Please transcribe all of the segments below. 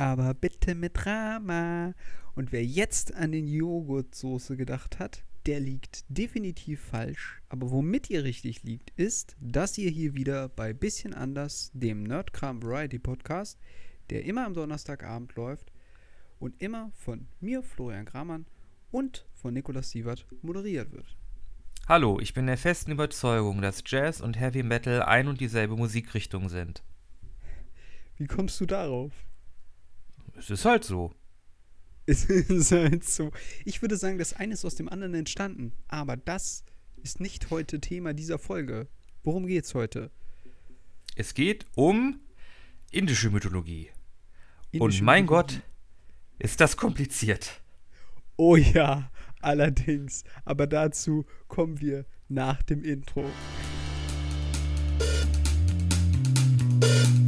aber bitte mit Drama. Und wer jetzt an den Joghurtsoße gedacht hat, der liegt definitiv falsch. Aber womit ihr richtig liegt, ist, dass ihr hier wieder bei Bisschen anders, dem Nerdkram Variety Podcast, der immer am Donnerstagabend läuft und immer von mir, Florian Kramann, und von Nikolaus Sievert moderiert wird. Hallo, ich bin der festen Überzeugung, dass Jazz und Heavy Metal ein und dieselbe Musikrichtung sind. Wie kommst du darauf? Es ist halt so. Es ist halt so. Ich würde sagen, das eine ist aus dem anderen entstanden. Aber das ist nicht heute Thema dieser Folge. Worum geht's heute? Es geht um indische Mythologie. Indische und mein Mythologie. Gott, ist das kompliziert. Oh ja, allerdings. Aber dazu kommen wir nach dem Intro. Ja,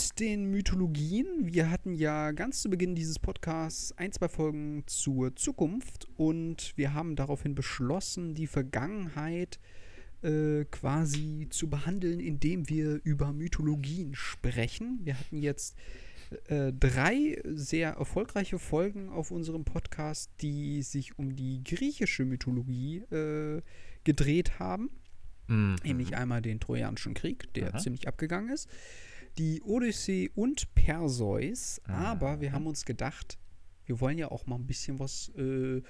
mit den Mythologien. Wir hatten ja ganz zu Beginn dieses Podcasts ein, zwei Folgen zur Zukunft und wir haben daraufhin beschlossen, die Vergangenheit äh, quasi zu behandeln, indem wir über Mythologien sprechen. Wir hatten jetzt äh, drei sehr erfolgreiche Folgen auf unserem Podcast, die sich um die griechische Mythologie äh, gedreht haben. Mhm. Nämlich einmal den Trojanischen Krieg, der Aha. ziemlich abgegangen ist. Die Odyssee und Perseus. Aber wir haben uns gedacht, wir wollen ja auch mal ein bisschen was, äh,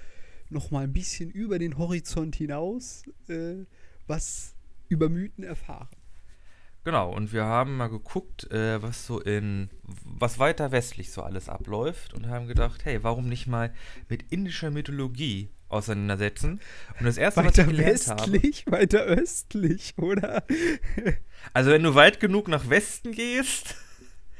noch mal ein bisschen über den Horizont hinaus, äh, was über Mythen erfahren. Genau, und wir haben mal geguckt, äh, was so in, was weiter westlich so alles abläuft und haben gedacht, hey, warum nicht mal mit indischer Mythologie auseinandersetzen? Und das erste, was ich Weiter gelernt habe, westlich, weiter östlich, oder? also wenn du weit genug nach Westen gehst,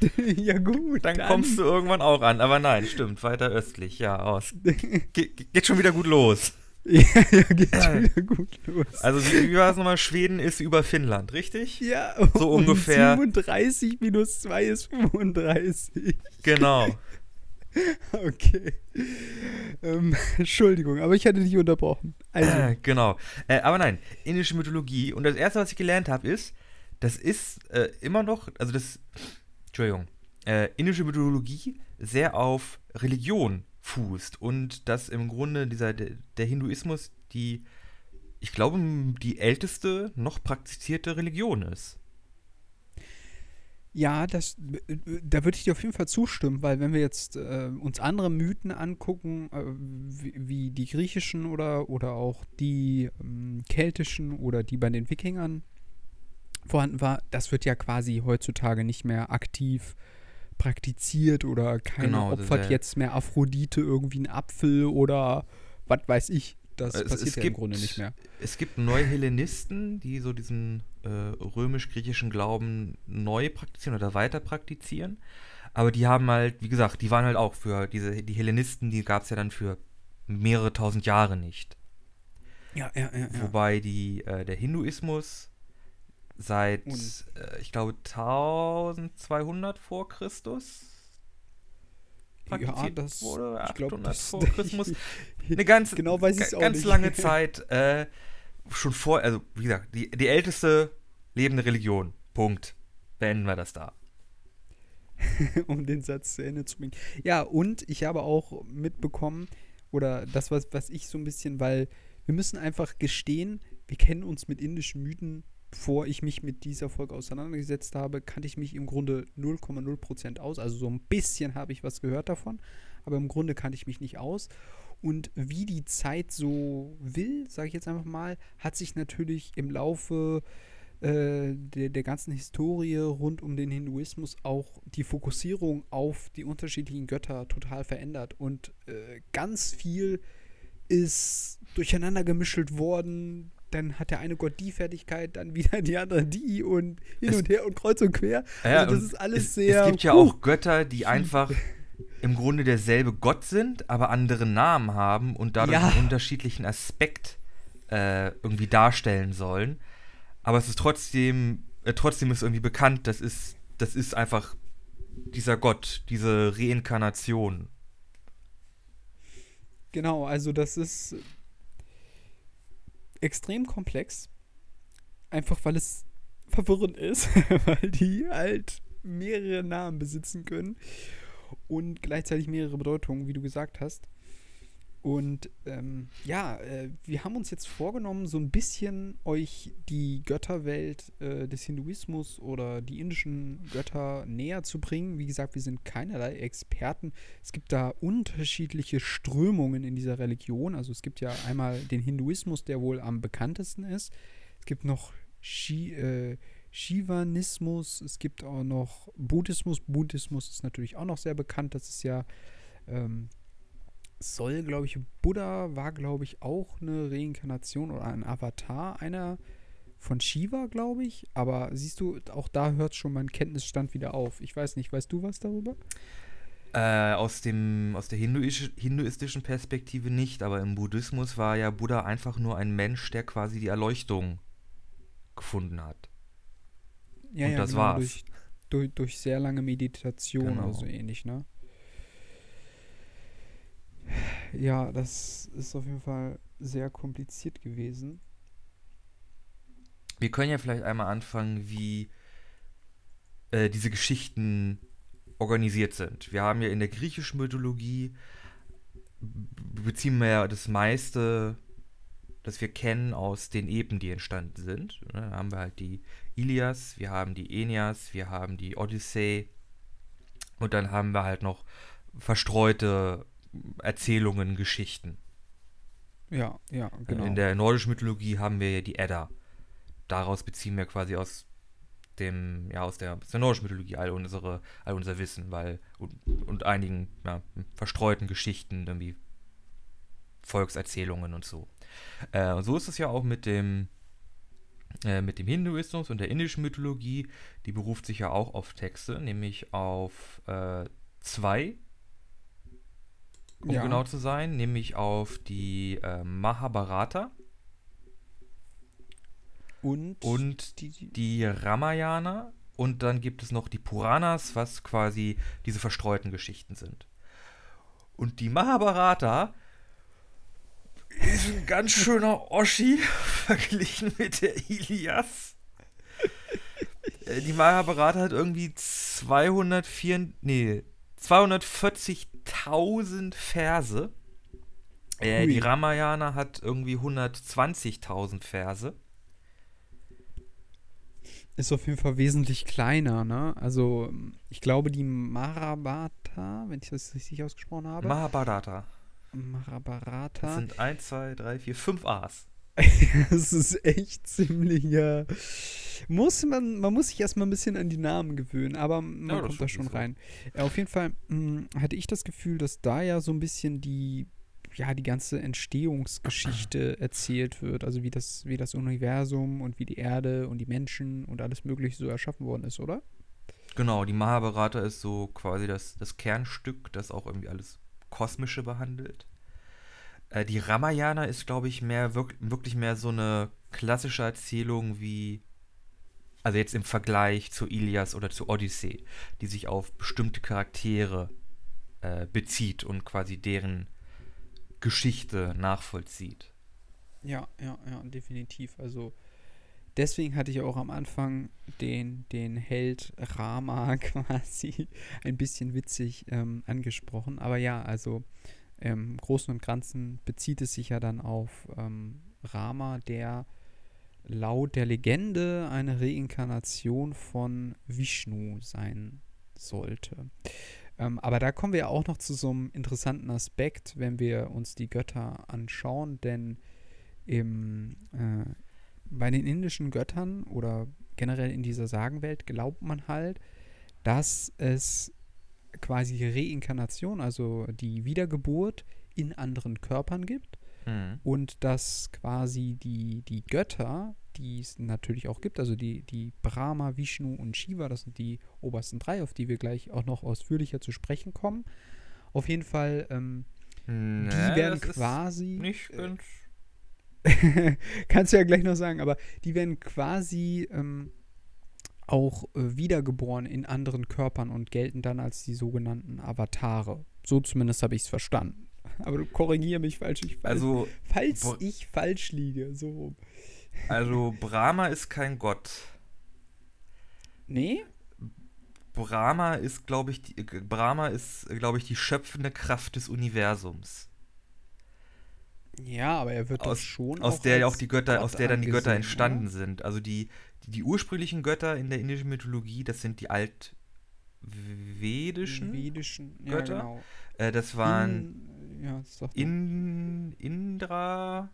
ja gut. dann, kommst du irgendwann auch an. Aber nein, stimmt, weiter östlich, ja, aus. Ge geht schon wieder gut los. ja, ja, geht wieder gut los. Also wie, wie war es nochmal? Schweden ist über Finnland, richtig? Ja, So ungefähr. 37 minus 2 ist 35. Genau. Okay. Ähm, Entschuldigung, aber ich hatte dich unterbrochen. Also, Äh, genau. Äh, aber nein, indische Mythologie. Und das erste, was ich gelernt habe, ist, das ist äh, immer noch, also das, Entschuldigung, äh, indische Mythologie sehr auf Religion fußt und dass im Grunde dieser, der, Hinduismus die, ich glaube, die älteste noch praktizierte Religion ist. Ja, das, äh, da würde ich dir auf jeden Fall zustimmen, weil wenn wir jetzt äh, uns andere Mythen angucken, äh, wie, wie die griechischen oder, oder auch die ähm, keltischen oder die bei den Wikingern vorhanden war, das wird ja quasi heutzutage nicht mehr aktiv praktiziert oder keiner Genau, opfert jetzt mehr Aphrodite irgendwie einen Apfel oder was weiß ich. Das Es- passiert es ja im gibt- Grunde nicht mehr. Es gibt Neuhellenisten, die so diesen äh, römisch-griechischen Glauben neu praktizieren oder weiter praktizieren. Aber die haben halt, wie gesagt, die waren halt auch für diese, die Hellenisten, die gab es ja dann für mehrere tausend Jahre nicht. Ja, ja, ja. ja. Wobei die, äh, der Hinduismus seit, äh, ich glaube, 1200 vor Christus Ja, praktiziert das, wurde, ich glaube, 800 das vor Christus. Eine ganz, genau ganz lange Zeit äh, schon vor, also wie gesagt, die, die älteste lebende Religion. Punkt. Beenden wir das da. um den Satz zu Ende zu bringen. Ja, und ich habe auch mitbekommen, oder das, was, was ich so ein bisschen, weil wir müssen einfach gestehen, wir kennen uns mit indischen Mythen, bevor ich mich mit dieser Folge auseinandergesetzt habe, kannte ich mich im Grunde 0,0% aus. Also so ein bisschen habe ich was gehört davon, aber im Grunde kannte ich mich nicht aus. Und wie die Zeit so will, sage ich jetzt einfach mal, hat sich natürlich im Laufe äh, der, der ganzen Historie rund um den Hinduismus auch die Fokussierung auf die unterschiedlichen Götter total verändert. Und äh, ganz viel ist durcheinander gemischelt worden. Dann hat der eine Gott die Fertigkeit, dann wieder die andere die und hin Es- und her und kreuz und quer. Ja, also das ist alles es, sehr. Es gibt ja huh, auch Götter, die einfach im Grunde derselbe Gott sind, aber andere Namen haben und dadurch Ja. einen unterschiedlichen Aspekt äh, irgendwie darstellen sollen. Aber es ist trotzdem, äh, trotzdem ist irgendwie bekannt, das ist, das ist einfach dieser Gott, diese Reinkarnation. Genau, also das ist extrem komplex. Einfach weil es verwirrend ist, weil die halt mehrere Namen besitzen können und gleichzeitig mehrere Bedeutungen, wie du gesagt hast. Und ähm, ja, äh, wir haben uns jetzt vorgenommen, so ein bisschen euch die Götterwelt äh, des Hinduismus oder die indischen Götter näher zu bringen. Wie gesagt, wir sind keinerlei Experten. Es gibt da unterschiedliche Strömungen in dieser Religion. Also es gibt ja einmal den Hinduismus, der wohl am bekanntesten ist. Es gibt noch Shi, äh, Shivanismus, es gibt auch noch Buddhismus. Buddhismus ist natürlich auch noch sehr bekannt. Das ist ja, ähm, soll, glaube ich, Buddha war, glaube ich, auch eine Reinkarnation oder ein Avatar einer von Shiva, glaube ich. Aber siehst du, auch da hört schon mein Kenntnisstand wieder auf. Ich weiß nicht, weißt du was darüber? Äh, aus, dem, aus der hinduisch, hinduistischen Perspektive nicht, aber im Buddhismus war ja Buddha einfach nur ein Mensch, der quasi die Erleuchtung gefunden hat. Ja, Und ja, das genau, war's. Durch, durch, durch sehr lange Meditation Genau. oder so ähnlich, ne? Ja, das ist auf jeden Fall sehr kompliziert gewesen. Wir können ja vielleicht einmal anfangen, wie äh, diese Geschichten organisiert sind. Wir haben ja in der griechischen Mythologie, beziehen wir ja das meiste, das wir kennen, aus den Epen, die entstanden sind. Ne, Da haben wir halt die Ilias, wir haben die Aeneas, wir haben die Odyssee und dann haben wir halt noch verstreute Erzählungen, Geschichten. Ja, ja, genau. In der nordischen Mythologie haben wir ja die Edda. Daraus beziehen wir quasi aus dem, ja, aus der, aus der nordischen Mythologie all unsere, all unser Wissen, weil und, und einigen ja, verstreuten Geschichten, irgendwie Volkserzählungen und so. Äh, und so ist es ja auch mit dem äh, mit dem Hinduismus und der indischen Mythologie, die beruft sich ja auch auf Texte, nämlich auf äh, zwei, um Ja. genau zu sein, nämlich auf die äh, Mahabharata und, und die, die, Ramayana und dann gibt es noch die Puranas, was quasi diese verstreuten Geschichten sind. Und die Mahabharata ist ein ganz schöner Oschi verglichen mit der Ilias. Äh, Die Mahabharata hat irgendwie 204, nee, 240.000 Verse. Äh, die Ramayana hat irgendwie 120.000 Verse. ist auf jeden Fall wesentlich kleiner, ne? Also, ich glaube, die Mahabharata, wenn ich das richtig ausgesprochen habe. Mahabharata. Das Mahabharata. sind 1, 2, 3, 4, 5 A's. Das ist echt ziemlich, ja. Muss man, man muss sich erstmal ein bisschen an die Namen gewöhnen, aber man Ja, kommt da schon rein. Äh, auf jeden Fall mh, hatte ich das Gefühl, dass da ja so ein bisschen die, ja, die ganze Entstehungsgeschichte erzählt wird. Also wie das, wie das Universum und wie die Erde und die Menschen und alles Mögliche so erschaffen worden ist, oder? Genau, die Mahabharata ist so quasi das, das Kernstück, das auch irgendwie alles Kosmische behandelt. Äh, die Ramayana ist, glaube ich, mehr wirk wirklich mehr so eine klassische Erzählung wie, also jetzt im Vergleich zu Ilias oder zu Odyssee, die sich auf bestimmte Charaktere äh, bezieht und quasi deren Geschichte nachvollzieht. Ja, ja, ja, definitiv. Also deswegen hatte ich auch am Anfang den, den Held Rama quasi ein bisschen witzig ähm, angesprochen. Aber ja, also im Großen und Ganzen bezieht es sich ja dann auf ähm, Rama, der laut der Legende eine Reinkarnation von Vishnu sein sollte. Ähm, aber da kommen wir auch noch zu so einem interessanten Aspekt, wenn wir uns die Götter anschauen, denn im, äh, bei den indischen Göttern oder generell in dieser Sagenwelt glaubt man halt, dass es quasi Reinkarnation, also die Wiedergeburt in anderen Körpern gibt Mhm. und dass quasi die, die Götter, die es natürlich auch gibt, also die, die Brahma, Vishnu und Shiva, das sind die obersten drei, auf die wir gleich auch noch ausführlicher zu sprechen kommen, Auf jeden Fall, ähm, Nee, die werden quasi. Nicht äh, ganz. Kannst du ja gleich noch sagen, aber die werden quasi ähm, auch äh, wiedergeboren in anderen Körpern und gelten dann als die sogenannten Avatare. So zumindest habe ich es verstanden. Aber du korrigiere mich falsch. Ich, falls Also, falls wo- ich falsch liege, so rum. also Brahma ist kein Gott. Nee? Brahma ist, glaube ich, die, äh, Brahma ist, glaube ich, die schöpfende Kraft des Universums. Ja, aber er wird Aus- schon. Aus der ja auch die Götter, Gott aus der dann die Götter entstanden oder? sind. Also die, die, ursprünglichen Götter in der indischen Mythologie, das sind die altvedischen. Vedischen ja, Götter? Genau. Äh, das waren In, ja, das in, Indra,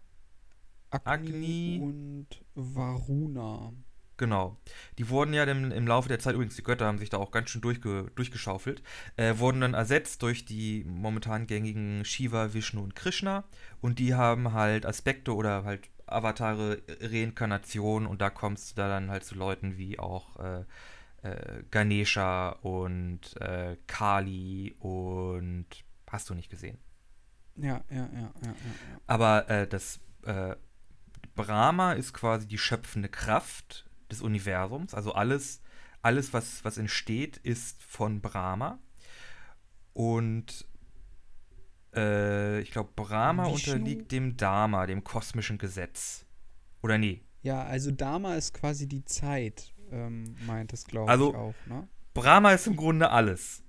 Agni, Agni und Varuna. Genau. Die wurden ja im, im Laufe der Zeit, übrigens die Götter haben sich da auch ganz schön durchge, durchgeschaufelt, äh, wurden dann ersetzt durch die momentan gängigen Shiva, Vishnu und Krishna. Und die haben halt Aspekte oder halt Avatare, Reinkarnation und da kommst du da dann halt zu Leuten wie auch äh, äh, Ganesha und äh, Kali und hast du nicht gesehen. Ja, ja, ja, ja, ja. Aber äh, das äh, Brahma ist quasi die schöpfende Kraft des Universums. Also alles, alles was, was entsteht, ist von Brahma. Und äh, ich glaube, Brahma Vishnu? unterliegt dem Dharma, dem kosmischen Gesetz. Oder nee? Ja, also Dharma ist quasi die Zeit, ähm, meint es, glaube Also- ich auch, ne? Brahma ist im Grunde alles.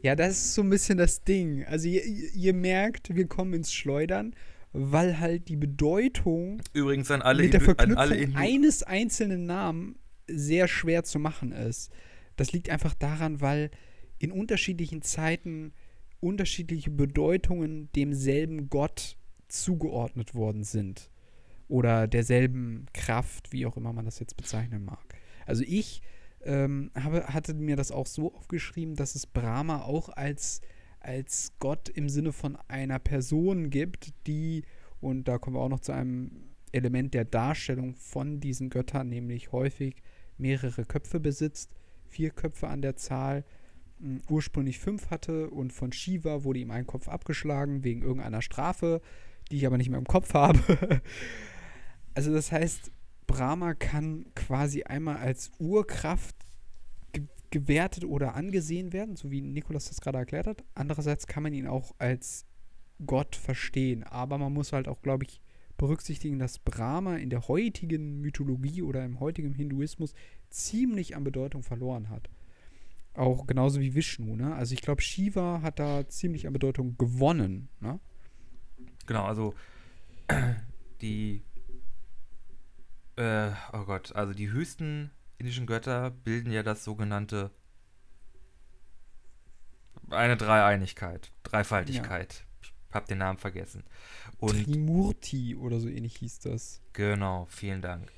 Ja, das ist so ein bisschen das Ding. Also ihr, ihr merkt, wir kommen ins Schleudern, weil halt die Bedeutung Übrigens an alle, mit der Verknüpfung alle eines einzelnen Namen sehr schwer zu machen ist. Das liegt einfach daran, weil in unterschiedlichen Zeiten unterschiedliche Bedeutungen demselben Gott zugeordnet worden sind. Oder derselben Kraft, wie auch immer man das jetzt bezeichnen mag. Also ich ähm, habe, hatte mir das auch so aufgeschrieben, dass es Brahma auch als, als Gott im Sinne von einer Person gibt, die, und da kommen wir auch noch zu einem Element der Darstellung von diesen Göttern, nämlich häufig mehrere Köpfe besitzt, vier Köpfe an der Zahl, ursprünglich fünf hatte und von Shiva wurde ihm ein Kopf abgeschlagen wegen irgendeiner Strafe, die ich aber nicht mehr im Kopf habe. also das heißt, Brahma kann quasi einmal als Urkraft ge gewertet oder angesehen werden, so wie Nikolas das gerade erklärt hat. Andererseits kann man ihn auch als Gott verstehen. Aber man muss halt auch, glaube ich, berücksichtigen, dass Brahma in der heutigen Mythologie oder im heutigen Hinduismus ziemlich an Bedeutung verloren hat. Auch genauso wie Vishnu, ne? Also ich glaube, Shiva hat da ziemlich an Bedeutung gewonnen, ne? Genau, also die, äh, oh Gott, also die höchsten indischen Götter bilden ja das sogenannte eine Dreieinigkeit, Dreifaltigkeit. Ich hab den Namen vergessen. Und Trimurti oder so ähnlich hieß das. genau, vielen Dank.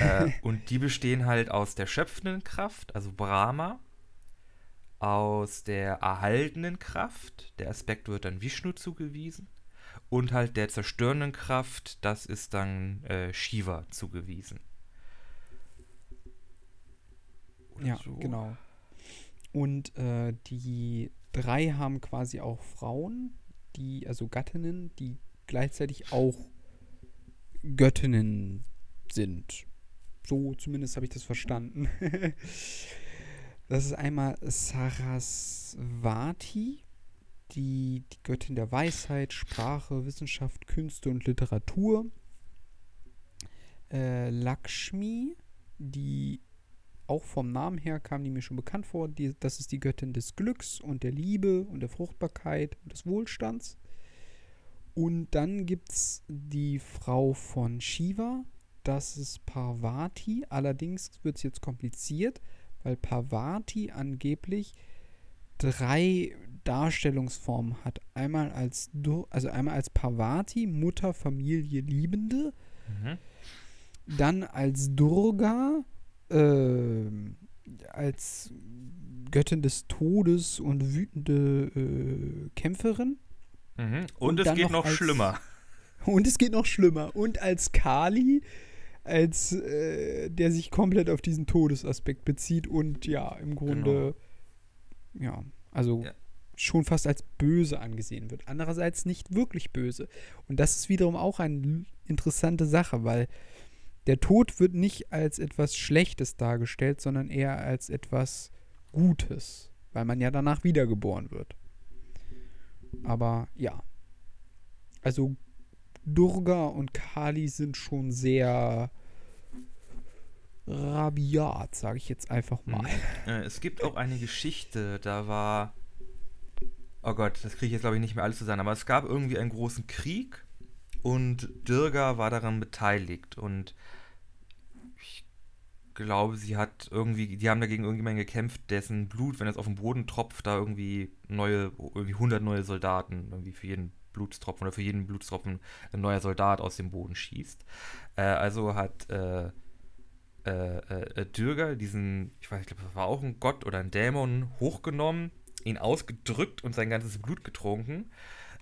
äh, und die bestehen halt aus der schöpfenden Kraft, also Brahma, aus der erhaltenen Kraft, der Aspekt wird dann Vishnu zugewiesen, und halt der zerstörenden Kraft, das ist dann äh, Shiva zugewiesen. Oder Ja, so. genau. Und äh, die drei haben quasi auch Frauen, die, also Gattinnen, die gleichzeitig auch Göttinnen sind. So zumindest habe ich das verstanden. das ist einmal Saraswati, die, die Göttin der Weisheit, Sprache, Wissenschaft, Künste und Literatur. Äh, Lakshmi, die auch vom Namen her kam die mir schon bekannt vor. Die, das ist die Göttin des Glücks und der Liebe und der Fruchtbarkeit und des Wohlstands. Und dann gibt es die Frau von Shiva. Das ist Parvati. Allerdings wird es jetzt kompliziert, weil Parvati angeblich drei Darstellungsformen hat. Einmal als, Dur also einmal als Parvati, Mutter, Familie, Liebende Mhm. dann als Durga, ähm, als Göttin des Todes und wütende äh, Kämpferin. Mhm. Und, Und es geht noch noch als- schlimmer. Und es geht noch schlimmer. Und als Kali, als äh, der sich komplett auf diesen Todesaspekt bezieht und ja, im Grunde, ja, also Ja. schon fast als böse angesehen wird. Andererseits nicht wirklich böse. Und das ist wiederum auch eine interessante Sache, weil der Tod wird nicht als etwas Schlechtes dargestellt, sondern eher als etwas Gutes, weil man ja danach wiedergeboren wird. Aber ja. Also Durga und Kali sind schon sehr rabiat, sage ich jetzt einfach mal. Äh, es gibt auch eine Geschichte, da war. Oh Gott, das kriege ich jetzt glaube ich nicht mehr alles zusammen, aber es gab irgendwie einen großen Krieg und Durga war daran beteiligt und ich glaube, sie hat irgendwie, die haben dagegen irgendjemanden gekämpft, dessen Blut, wenn es auf den Boden tropft, da irgendwie neue, irgendwie 100 neue Soldaten irgendwie für jeden Blutstropfen oder für jeden Blutstropfen ein neuer Soldat aus dem Boden schießt. Äh, also hat äh, äh, äh, Dürger diesen, ich weiß, ich glaube, das war auch ein Gott oder ein Dämon, hochgenommen, ihn ausgedrückt und sein ganzes Blut getrunken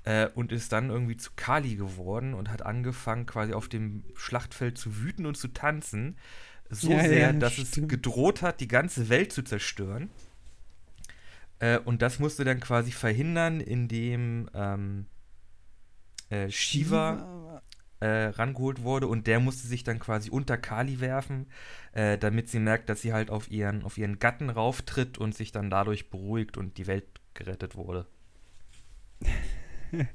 äh, und ist dann irgendwie zu Kali geworden und hat angefangen, quasi auf dem Schlachtfeld zu wüten und zu tanzen. So Ja, sehr, ja, dass stimmt. es gedroht hat, die ganze Welt zu zerstören. Äh, und das musste dann quasi verhindern, indem ähm, äh, Shiva äh, rangeholt wurde und der musste sich dann quasi unter Kali werfen, äh, damit sie merkt, dass sie halt auf ihren, auf ihren Gatten rauftritt und sich dann dadurch beruhigt und die Welt gerettet wurde.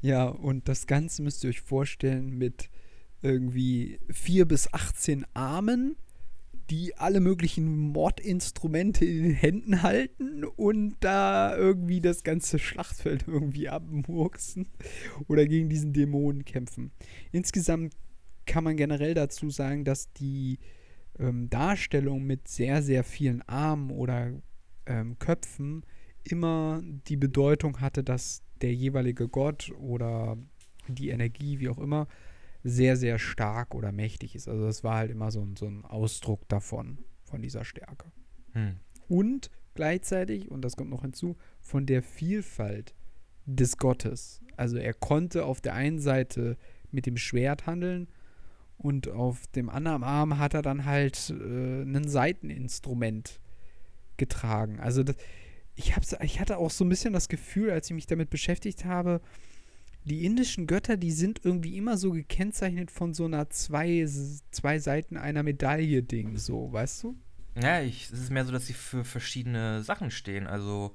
Ja, und das Ganze müsst ihr euch vorstellen mit irgendwie 4 bis 18 Armen, die alle möglichen Mordinstrumente in den Händen halten und da irgendwie das ganze Schlachtfeld irgendwie abmurksen oder gegen diesen Dämonen kämpfen. Insgesamt kann man generell dazu sagen, dass die ähm, Darstellung mit sehr, sehr vielen Armen oder ähm, Köpfen immer die Bedeutung hatte, dass der jeweilige Gott oder die Energie, wie auch immer, sehr, sehr stark oder mächtig ist. Also das war halt immer so ein, so ein Ausdruck davon, von dieser Stärke. Hm. Und gleichzeitig, und das kommt noch hinzu, von der Vielfalt des Gottes. Also er konnte auf der einen Seite mit dem Schwert handeln und auf dem anderen Arm hat er dann halt äh, ein Seiteninstrument getragen. Also das, ich, hab's, ich hatte auch so ein bisschen das Gefühl, als ich mich damit beschäftigt habe, die indischen Götter, die sind irgendwie immer so gekennzeichnet von so einer zwei, zwei Seiten einer Medaille Ding, so, weißt du? Ja, ich, es ist mehr so, dass sie für verschiedene Sachen stehen. Also,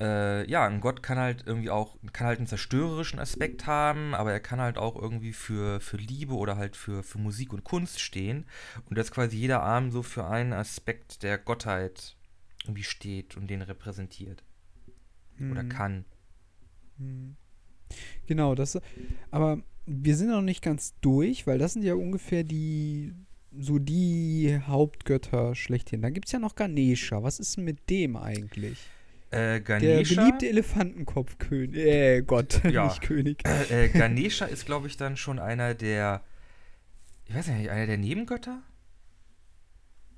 äh, ja, ein Gott kann halt irgendwie auch, kann halt einen zerstörerischen Aspekt haben, aber er kann halt auch irgendwie für, für Liebe oder halt für, für Musik und Kunst stehen. Und dass quasi jeder Arm so für einen Aspekt der Gottheit irgendwie steht und den repräsentiert. Oder Hm. kann. Hm. Genau, das. Aber wir sind noch nicht ganz durch, weil das sind ja ungefähr die so die Hauptgötter schlechthin. Da gibt es ja noch Ganesha. Was ist denn mit dem eigentlich? Äh, Der Ganesha. beliebte Elefantenkopfkönig. Äh, Gott, Ja. nicht König. Äh, äh, Ganesha ist, glaube ich, dann schon einer der, ich weiß nicht, einer der Nebengötter?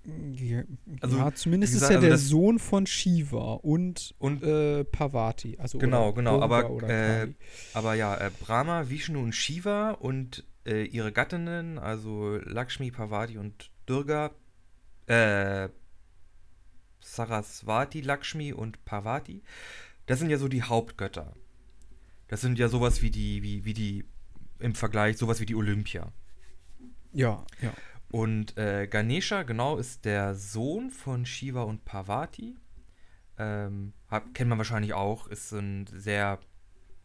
Ja, Also, ja, zumindest wie ist gesagt, er also der Sohn von Shiva und, Und äh, Parvati. Also Genau, genau, aber, äh. Aber ja, äh, Brahma, Vishnu und Shiva und äh, ihre Gattinnen, also Lakshmi, Parvati und Durga, äh, Saraswati, Lakshmi und Parvati, das sind ja so die Hauptgötter. Das sind ja sowas wie die, wie, wie die, im Vergleich, sowas wie die Olympia. Ja, ja. Und äh, Ganesha, genau, ist der Sohn von Shiva und Parvati. Ähm, hab, kennt man wahrscheinlich auch, ist ein sehr.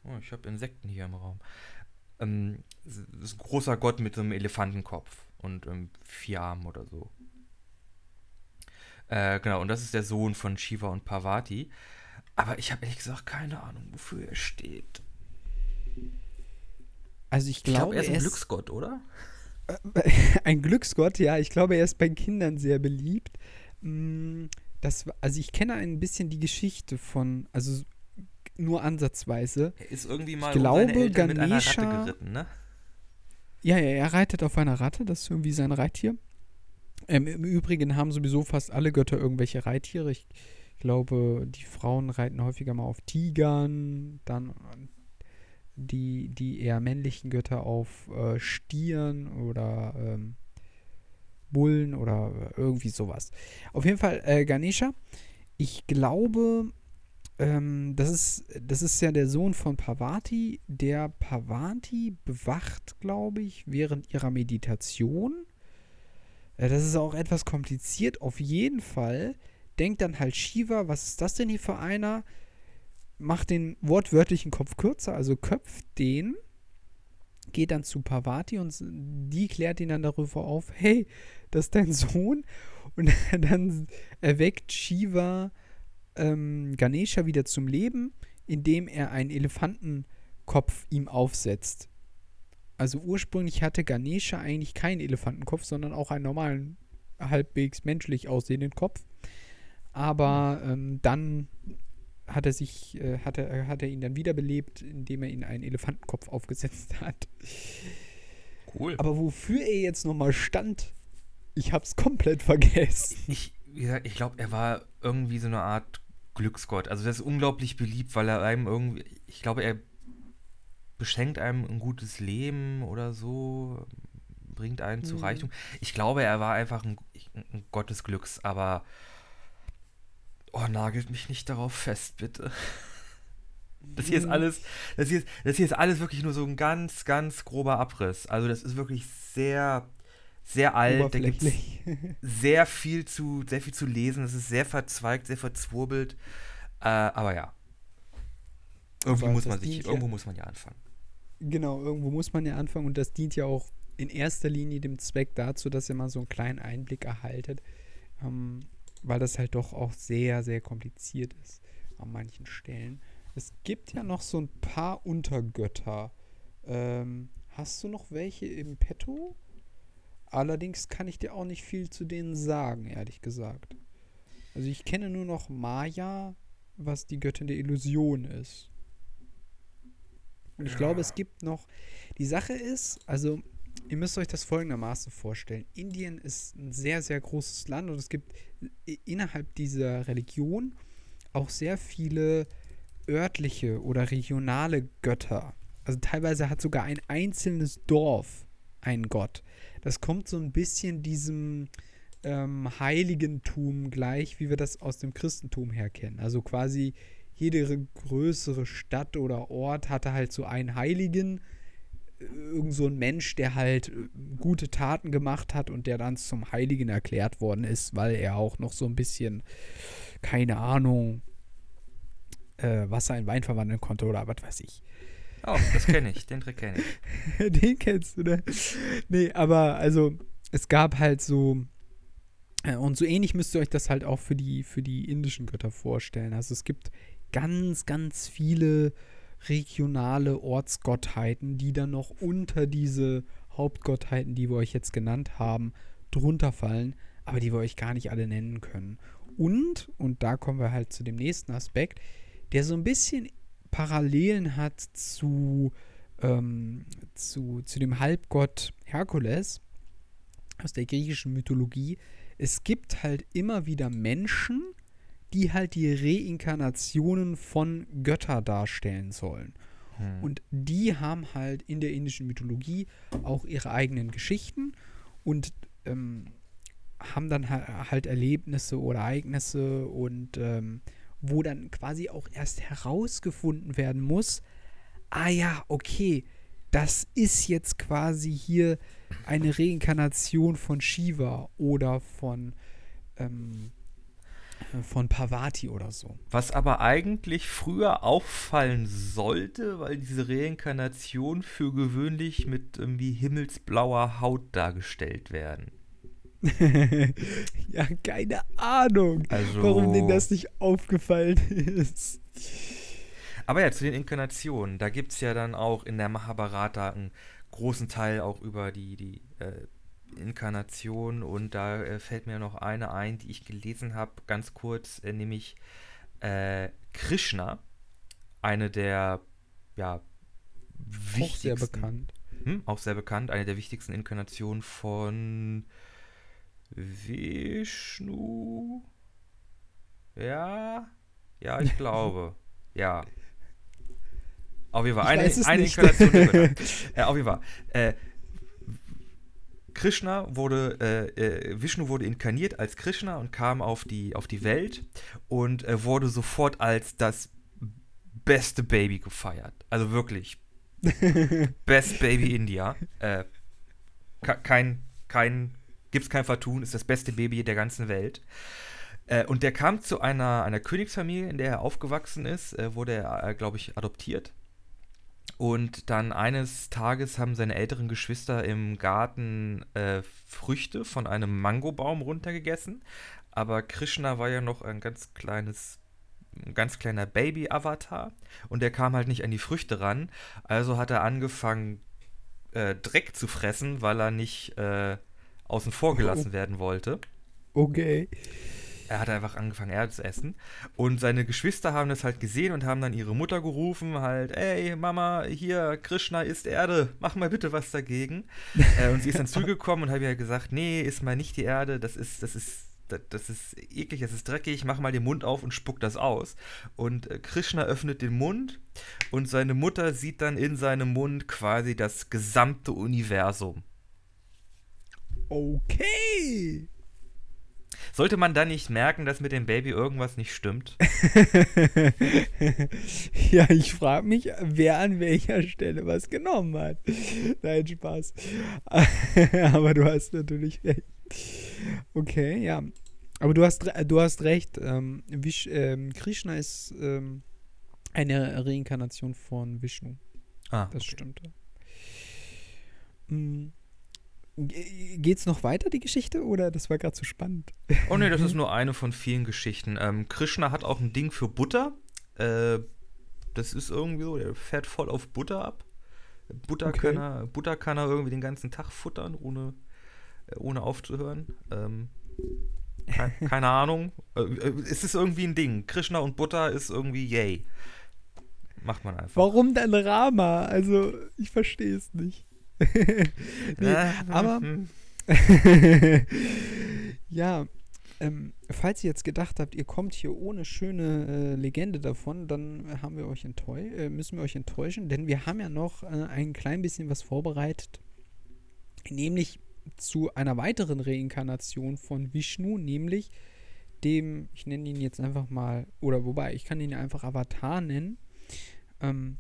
Oh, ich habe Insekten hier im Raum. Ähm, ist ein großer Gott mit so einem Elefantenkopf und ähm, vier Armen oder so. Äh, genau, und das ist der Sohn von Shiva und Parvati. Aber ich habe ehrlich gesagt keine Ahnung, wofür er steht. Also ich Ich glaube, glaube, er ist ein er ist Glücksgott, oder? ein Glücksgott, ja. Ich glaube, er ist bei Kindern sehr beliebt. Mm, Das, also ich kenne ein bisschen die Geschichte von, also nur ansatzweise. Er ist irgendwie mal glaube, um Eltern mit einer Ganesha- Ratte geritten, ne? Ja, ja, er reitet auf einer Ratte, das ist irgendwie sein Reittier. Ähm, Im Übrigen haben sowieso fast alle Götter irgendwelche Reittiere. Ich glaube, die Frauen reiten häufiger mal auf Tigern, dann die, die eher männlichen Götter auf äh, Stieren oder ähm, Bullen oder irgendwie sowas. Auf jeden Fall, äh, Ganesha ich glaube, ähm, das, ist, das ist ja der Sohn von Parvati. Der Parvati bewacht, glaube ich, während ihrer Meditation. Äh, das ist auch etwas kompliziert. Auf jeden Fall denkt dann halt Shiva, was ist das denn hier für einer? Macht den wortwörtlichen Kopf kürzer, also köpft den, geht dann zu Parvati und die klärt ihn dann darüber auf, hey, das ist dein Sohn. Und dann erweckt Shiva ähm, Ganesha wieder zum Leben, indem er einen Elefantenkopf ihm aufsetzt. Also ursprünglich hatte Ganesha eigentlich keinen Elefantenkopf, sondern auch einen normalen, halbwegs menschlich aussehenden Kopf. Aber ähm, dann hat er sich, äh, hat, er, hat er ihn dann wiederbelebt, indem er ihn einen Elefantenkopf aufgesetzt hat. Cool. Aber wofür er jetzt nochmal stand, ich hab's komplett vergessen. Ich, ich glaube, er war irgendwie so eine Art Glücksgott. Also das ist unglaublich beliebt, weil er einem irgendwie, ich glaube, er beschenkt einem ein gutes Leben oder so, bringt einen mhm. zu Reichtum. Ich glaube, er war einfach ein, ein Gott des Glücks, aber oh, nagelt mich nicht darauf fest, bitte. Das hier ist mhm. alles, das hier ist, das hier ist alles wirklich nur so ein ganz, ganz grober Abriss. Also das ist wirklich sehr, sehr alt. Da gibt sehr viel zu, sehr viel zu lesen. Es ist sehr verzweigt, sehr verzwurbelt. Äh, aber ja. Irgendwie muss man sich, irgendwo ja, muss man ja anfangen. Genau, irgendwo muss man ja anfangen und das dient ja auch in erster Linie dem Zweck dazu, dass ihr mal so einen kleinen Einblick erhaltet. Ähm, weil das halt doch auch sehr, sehr kompliziert ist an manchen Stellen. Es gibt ja noch so ein paar Untergötter. Ähm, hast du noch welche im Petto? Allerdings kann ich dir auch nicht viel zu denen sagen, ehrlich gesagt. Also ich kenne nur noch Maya, was die Göttin der Illusion ist. Und ich ja. glaube, es gibt noch. Die Sache ist, also ihr müsst euch das folgendermaßen vorstellen. Indien ist ein sehr, sehr großes Land und es gibt innerhalb dieser Religion auch sehr viele örtliche oder regionale Götter. Also teilweise hat sogar ein einzelnes Dorf einen Gott. Das kommt so ein bisschen diesem ähm, Heiligentum gleich, wie wir das aus dem Christentum her kennen. Also quasi jede größere Stadt oder Ort hatte halt so einen Heiligen, irgend so ein Mensch, der halt äh, gute Taten gemacht hat und der dann zum Heiligen erklärt worden ist, weil er auch noch so ein bisschen, keine Ahnung, äh, Wasser in Wein verwandeln konnte oder was weiß ich. Oh, das kenne ich, den Trick kenne ich. den kennst du, ne? Nee, aber also es gab halt so äh, und so ähnlich müsst ihr euch das halt auch für die für die indischen Götter vorstellen. Also es gibt ganz ganz viele regionale Ortsgottheiten, die dann noch unter diese Hauptgottheiten, die wir euch jetzt genannt haben, drunter fallen, aber die wir euch gar nicht alle nennen können. Und, und da kommen wir halt zu dem nächsten Aspekt, der so ein bisschen Parallelen hat zu, ähm, zu, zu dem Halbgott Herkules aus der griechischen Mythologie. Es gibt halt immer wieder Menschen, die halt die Reinkarnationen von Götter darstellen sollen. Hm. Und die haben halt in der indischen Mythologie auch ihre eigenen Geschichten und ähm, haben dann halt Erlebnisse oder Ereignisse und ähm, wo dann quasi auch erst herausgefunden werden muss, ah ja, okay, das ist jetzt quasi hier eine Reinkarnation von Shiva oder von ähm, von Pavati oder so. Was aber eigentlich früher auffallen sollte, weil diese Reinkarnation für gewöhnlich mit irgendwie himmelsblauer Haut dargestellt werden. ja, keine Ahnung, also, warum denen das nicht aufgefallen ist. Aber ja, zu den Inkarnationen, da gibt es ja dann auch in der Mahabharata einen großen Teil auch über die, die äh, Inkarnation und da äh, fällt mir noch eine ein, die ich gelesen habe, ganz kurz, äh, nämlich äh, Krishna, eine der ja, wichtigsten. Auch sehr bekannt. Hm, auch sehr bekannt, eine der wichtigsten Inkarnationen von Vishnu. Ja, ja, ich glaube. ja. Auf jeden Fall. Eine, eine Inkarnation. äh, auf jeden Fall. Äh, Krishna wurde, äh, äh, Vishnu wurde inkarniert als Krishna und kam auf die, auf die Welt und äh, wurde sofort als das beste Baby gefeiert. Also wirklich. Best Baby India. Äh, kein, kein, gibt's kein Vertun, ist das beste Baby der ganzen Welt. Äh, und der kam zu einer, einer Königsfamilie, in der er aufgewachsen ist, äh, wurde er, glaube ich, adoptiert. Und dann eines Tages haben seine älteren Geschwister im Garten äh, Früchte von einem Mangobaum runtergegessen. Aber Krishna war ja noch ein ganz kleines, ein ganz kleiner Baby-Avatar und der kam halt nicht an die Früchte ran. Also hat er angefangen, äh, Dreck zu fressen, weil er nicht äh, außen vor gelassen oh. werden wollte. Okay er hat einfach angefangen, Erde zu essen. Und seine Geschwister haben das halt gesehen und haben dann ihre Mutter gerufen, halt, ey, Mama, hier, Krishna isst Erde, mach mal bitte was dagegen. äh, und sie ist dann zugekommen und hat ja gesagt, nee, isst mal nicht die Erde, das ist, das ist, das, das ist eklig, das ist dreckig, mach mal den Mund auf und spuck das aus. Und äh, Krishna öffnet den Mund und seine Mutter sieht dann in seinem Mund quasi das gesamte Universum. Okay. Sollte man da nicht merken, dass mit dem Baby irgendwas nicht stimmt? ja, ich frage mich, wer an welcher Stelle was genommen hat. Nein, Spaß. Aber du hast natürlich recht. Okay, ja. Aber du hast, du hast recht. Ähm, Vish, ähm, Krishna ist ähm, eine Reinkarnation von Vishnu. Ah. Das okay. stimmt. Mhm. Geht's noch weiter, die Geschichte, oder das war gerade zu spannend? Oh ne, das ist nur eine von vielen Geschichten. Ähm, Krishna hat auch ein Ding für Butter. Äh, das ist irgendwie so, der fährt voll auf Butter ab. Butter, okay. kann, er, Butter kann er irgendwie den ganzen Tag futtern, ohne, äh, ohne aufzuhören. Ähm, keine, keine Ahnung. Äh, äh, es ist irgendwie ein Ding. Krishna und Butter ist irgendwie yay. Macht man einfach. Warum denn Rama? Also, ich verstehe es nicht. nee, äh, aber hm. ja, ähm, falls ihr jetzt gedacht habt, ihr kommt hier ohne schöne äh, Legende davon, dann haben wir euch äh, müssen wir euch enttäuschen, denn wir haben ja noch äh, ein klein bisschen was vorbereitet, nämlich zu einer weiteren Reinkarnation von Vishnu, nämlich dem, ich nenne ihn jetzt einfach mal, oder wobei, ich kann ihn ja einfach Avatar nennen, ähm,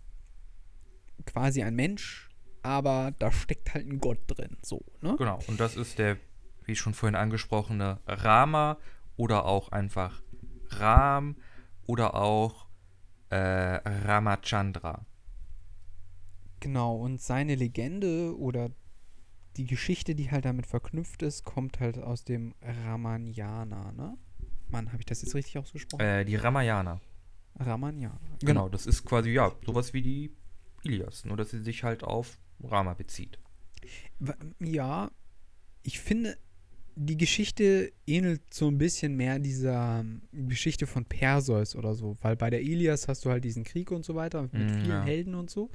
quasi ein Mensch, aber da steckt halt ein Gott drin, so, ne? Genau, und das ist der, wie schon vorhin angesprochene, Rama oder auch einfach Ram oder auch äh, Ramachandra. Genau, und seine Legende oder die Geschichte, die halt damit verknüpft ist, kommt halt aus dem Ramayana, ne? Mann, habe ich das jetzt richtig ausgesprochen? Äh, die Ramayana. Ramayana. Genau. genau, das ist quasi, ja, sowas wie die Ilias, nur dass sie sich halt auf Rama bezieht. Ja, ich finde, die Geschichte ähnelt so ein bisschen mehr dieser ähm, Geschichte von Perseus oder so, weil bei der Ilias hast du halt diesen Krieg und so weiter mit mm, vielen ja. Helden und so.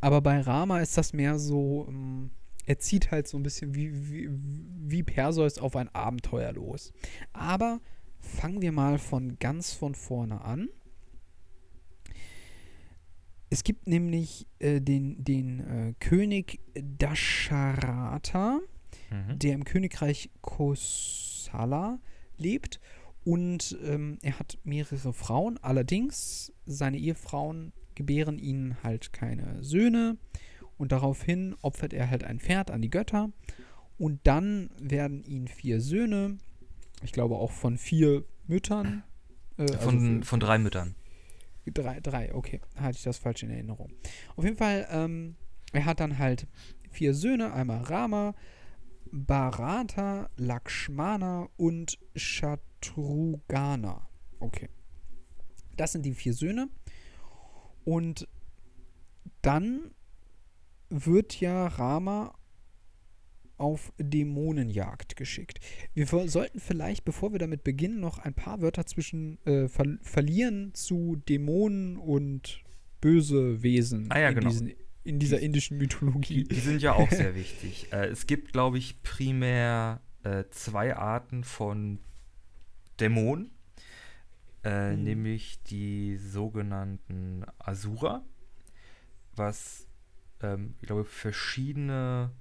Aber bei Rama ist das mehr so, ähm, er zieht halt so ein bisschen wie, wie, wie Perseus auf ein Abenteuer los. Aber fangen wir mal von ganz von vorne an. Es gibt nämlich äh, den, den äh, König Dasharata, mhm. der im Königreich Kosala lebt. Und ähm, er hat mehrere Frauen. Allerdings, seine Ehefrauen gebären ihnen halt keine Söhne. Und daraufhin opfert er halt ein Pferd an die Götter. Und dann werden ihnen vier Söhne, ich glaube auch von vier Müttern. Äh, von, also von drei Müttern. Drei, drei, okay. Hatte ich das falsch in Erinnerung. Auf jeden Fall, ähm, er hat dann halt vier Söhne, einmal Rama, Bharata, Lakshmana und Shatrughna. Okay. Das sind die vier Söhne. Und dann wird ja Rama auf Dämonenjagd geschickt. Wir sollten vielleicht, bevor wir damit beginnen, noch ein paar Wörter zwischen äh, ver verlieren zu Dämonen und böse Wesen ah, ja, in, genau. diesen, in dieser indischen Mythologie. Die, die sind ja auch sehr wichtig. Äh, es gibt, glaube ich, primär äh, zwei Arten von Dämonen, mhm. nämlich die sogenannten Asura, was, ähm, ich glaube, verschiedene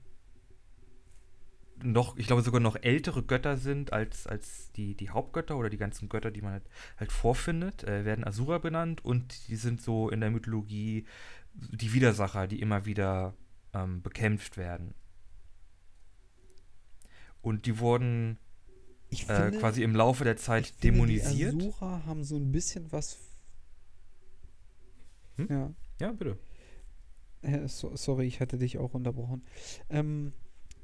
noch, ich glaube sogar noch ältere Götter sind als, als die, die Hauptgötter oder die ganzen Götter, die man halt, halt vorfindet, äh, werden Asura benannt und die sind so in der Mythologie die Widersacher, die immer wieder ähm, bekämpft werden. Und die wurden äh, finde, quasi im Laufe der Zeit ich finde, dämonisiert. Die Asura haben so ein bisschen was. Hm? Ja. Ja, bitte. Äh, so, sorry, ich hatte dich auch unterbrochen. Ähm,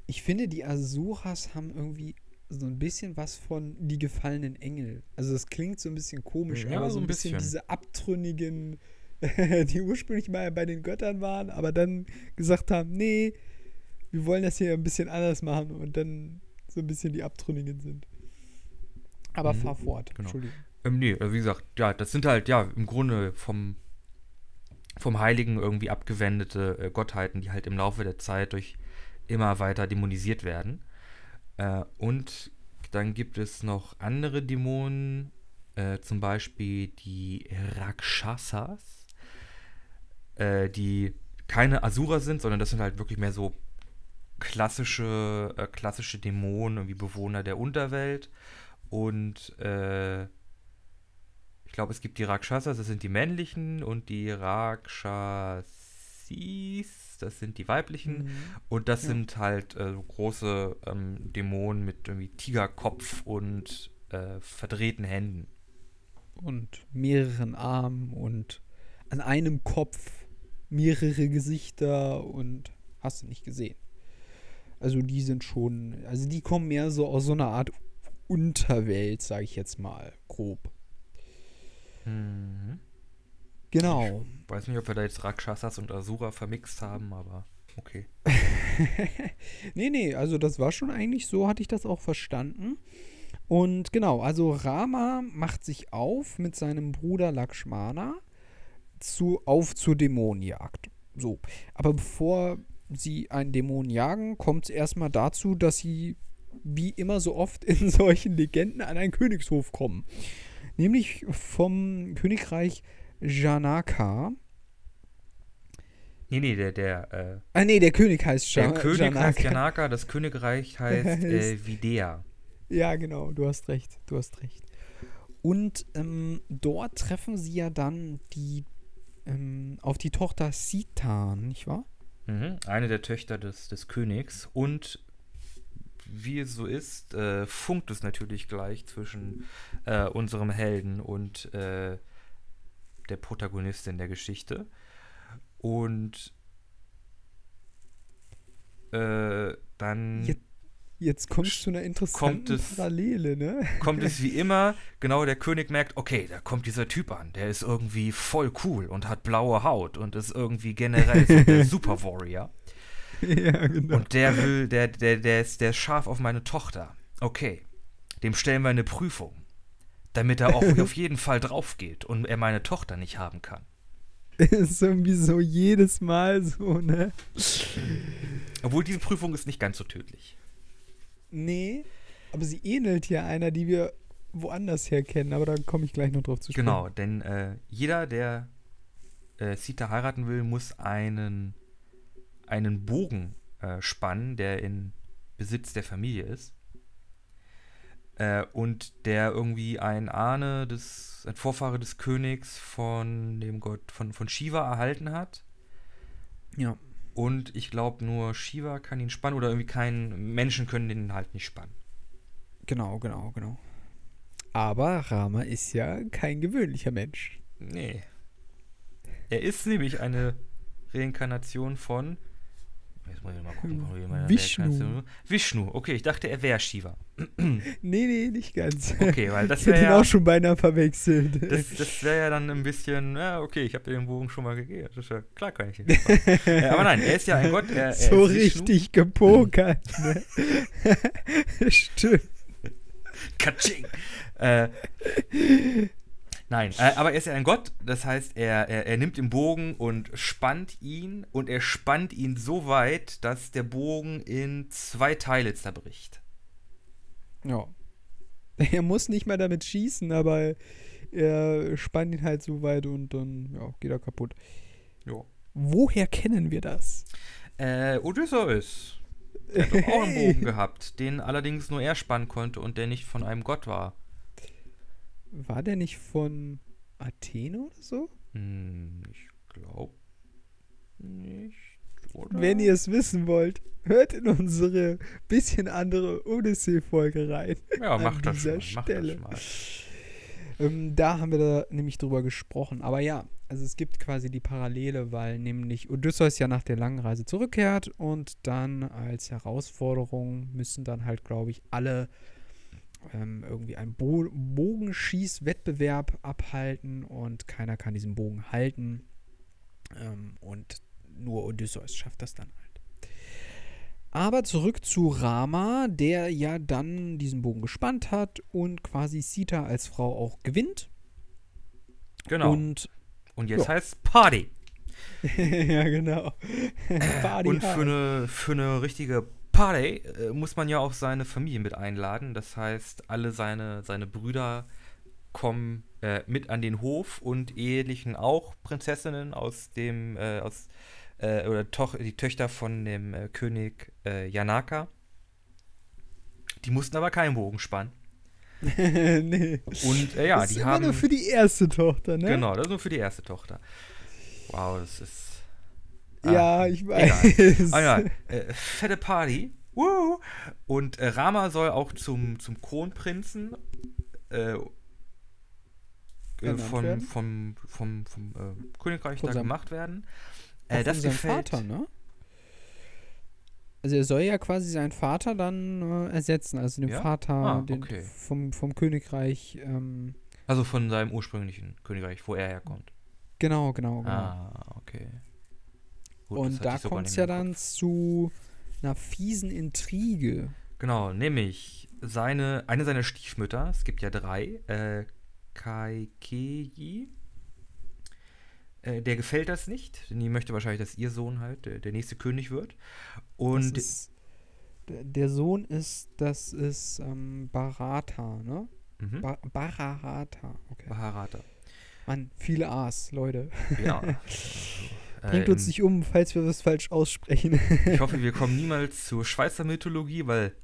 ich finde, die Asuras haben irgendwie so ein bisschen was von die gefallenen Engel. Also das klingt so ein bisschen komisch, Ja, aber so ein bisschen, bisschen. diese abtrünnigen, die ursprünglich mal bei den Göttern waren, aber dann gesagt haben, nee, wir wollen das hier ein bisschen anders machen und dann so ein bisschen die Abtrünnigen sind. Aber Mhm, fahr fort, genau. Entschuldigung. Ähm, nee, also wie gesagt, ja, das sind halt, ja, im Grunde vom, vom Heiligen irgendwie abgewendete äh, Gottheiten, die halt im Laufe der Zeit durch immer weiter dämonisiert werden. Äh, und dann gibt es noch andere Dämonen, äh, zum Beispiel die Rakshasas, äh, die keine Asura sind, sondern das sind halt wirklich mehr so klassische, äh, klassische Dämonen, irgendwie Bewohner der Unterwelt. Und äh, ich glaube, es gibt die Rakshasas, das sind die männlichen, und die Rakshasis, das sind die weiblichen. Mhm. Und das Ja. sind halt äh, große ähm, Dämonen mit irgendwie Tigerkopf und äh, verdrehten Händen. und mehreren Armen und an einem Kopf mehrere Gesichter und hast du nicht gesehen. Also die sind schon, also die kommen mehr so aus so einer Art Unterwelt, sage ich jetzt mal, grob. Mhm. Genau. Weiß nicht, ob wir da jetzt Rakshasas und Asura vermixt haben, aber okay. nee, nee, also das war schon eigentlich so, hatte ich das auch verstanden. Und genau, also Rama macht sich auf mit seinem Bruder Lakshmana zu, auf zur Dämonenjagd. So, aber bevor sie einen Dämon jagen, kommt es erstmal dazu, dass sie wie immer so oft in solchen Legenden an einen Königshof kommen. Nämlich vom Königreich Janaka. Nee, nee, der, der, äh, Ah, nee, der König heißt der Ja- König heißt Janaka. Janaka, das Königreich heißt äh, Videa. Ja, genau, du hast recht, du hast recht. Und ähm, dort treffen sie ja dann die ähm, auf die Tochter Sita, nicht wahr? Mhm, eine der Töchter des, des Königs. Und wie es so ist, äh, funkt es natürlich gleich zwischen äh, unserem Helden und äh, der Protagonistin der Geschichte. Und äh, dann Jetzt- Jetzt kommst du zu einer interessanten Kommt es- Parallele, ne? kommt es wie immer, genau der König merkt, okay, da kommt dieser Typ an, der ist irgendwie voll cool und hat blaue Haut und ist irgendwie generell so der Super Warrior. ja, genau. Und der will, der, der, der ist, der ist scharf auf meine Tochter. Okay. Dem stellen wir eine Prüfung. Damit er auch auf jeden Fall drauf geht und er meine Tochter nicht haben kann. ist irgendwie so jedes Mal so, ne? Obwohl diese Prüfung ist nicht ganz so tödlich. Nee, aber sie ähnelt ja einer, die wir woanders her kennen, aber da komme ich gleich noch drauf zu sprechen. Genau, denn äh, jeder, der äh, Sita heiraten will, muss einen, einen Bogen äh, spannen, der in Besitz der Familie ist. Äh, und der irgendwie ein Ahne des, ein Vorfahre des Königs von dem Gott, von, von Shiva erhalten hat. Ja. Und ich glaube, nur Shiva kann ihn spannen oder irgendwie kein Menschen können den halt nicht spannen. Genau, genau, genau. Aber Rama ist ja kein gewöhnlicher Mensch. Nee. Er ist nämlich eine Reinkarnation von. Jetzt muss ich mal gucken, wie meine Vishnu. Reinkarnation- Vishnu, okay, ich dachte, er wäre Shiva. Nee, nee, nicht ganz. Okay, weil das ich hätte wäre ihn ja. auch schon beinahe verwechselt. Das, das wäre ja dann ein bisschen, ja, okay, ich habe dir den Bogen schon mal gegeben. Das ist ja, klar kann ich spannen. äh, Aber nein, er ist ja ein Gott. Er, er so Vishnu. richtig gepokert. Ne? Stimmt. Katsching. Äh, nein, äh, aber er ist ja ein Gott, das heißt, er, er, er nimmt den Bogen und spannt ihn und er spannt ihn so weit, dass der Bogen in zwei Teile zerbricht. Ja. Er muss nicht mal damit schießen, aber er spannt ihn halt so weit und dann ja, geht er kaputt. Ja. Woher kennen wir das? Äh, Odysseus. Der hat doch auch einen. Bogen gehabt, den allerdings nur er spannen konnte und der nicht von einem Gott war. War der nicht von Athene oder so? Hm, ich glaube nicht. Oder? Wenn ihr es wissen wollt, hört in unsere bisschen andere Odyssee-Folge rein. ja, macht das mal. Macht Stelle. das mal. Ähm, da haben wir da nämlich drüber gesprochen. Aber ja, also es gibt quasi die Parallele, weil nämlich Odysseus ja nach der langen Reise zurückkehrt und dann als Herausforderung müssen dann halt, glaube ich, alle ähm, irgendwie einen Bo Bogenschießwettbewerb abhalten und keiner kann diesen Bogen halten. Ähm, und nur Odysseus schafft das dann halt. Aber zurück zu Rama, der ja dann diesen Bogen gespannt hat und quasi Sita als Frau auch gewinnt. Genau. Und, Und jetzt ja. heißt Party. ja, genau. Party Und für eine, für eine richtige Party äh, muss man ja auch seine Familie mit einladen. Das heißt, alle seine, seine Brüder kommen äh, mit an den Hof und ehelichen auch Prinzessinnen aus dem, äh, aus, äh, oder toch, die Töchter von dem äh, König äh, Janaka. Die mussten aber keinen Bogen spannen. nee. Und äh, ja, das ist die immer haben. nur für die erste Tochter, ne? Genau, das ist nur für die erste Tochter. Wow, das ist. Ja, Ah, ich egal. weiß. Ah ja, äh, fette Party. Woo! Und äh, Rama soll auch zum, zum Kronprinzen äh, äh, von, vom, vom, vom äh, Königreich Von da gemacht werden. Äh, das gefällt. Vater, ne? Also er soll ja quasi seinen Vater dann äh, ersetzen, also den Ja? Vater Ah, den, okay. vom, vom Königreich. Ähm, Also von seinem ursprünglichen Königreich, wo er herkommt. genau, genau, genau. Ah, okay. Gut, und da kommt es ja dann zu einer fiesen Intrige. Genau, nämlich seine, eine seiner Stiefmütter, es gibt ja drei, äh, Kaikeyi, äh, der gefällt das nicht, denn die möchte wahrscheinlich, dass ihr Sohn halt der, der nächste König wird. Und ist, der, Sohn ist, das ist ähm, Bharata, ne? mhm, Ba Bharata, okay. Maharata. Mann, viele A's, Leute. Ja. Bringt Äh, uns nicht um, falls wir was falsch aussprechen. Ich hoffe, wir kommen niemals zur Schweizer Mythologie, weil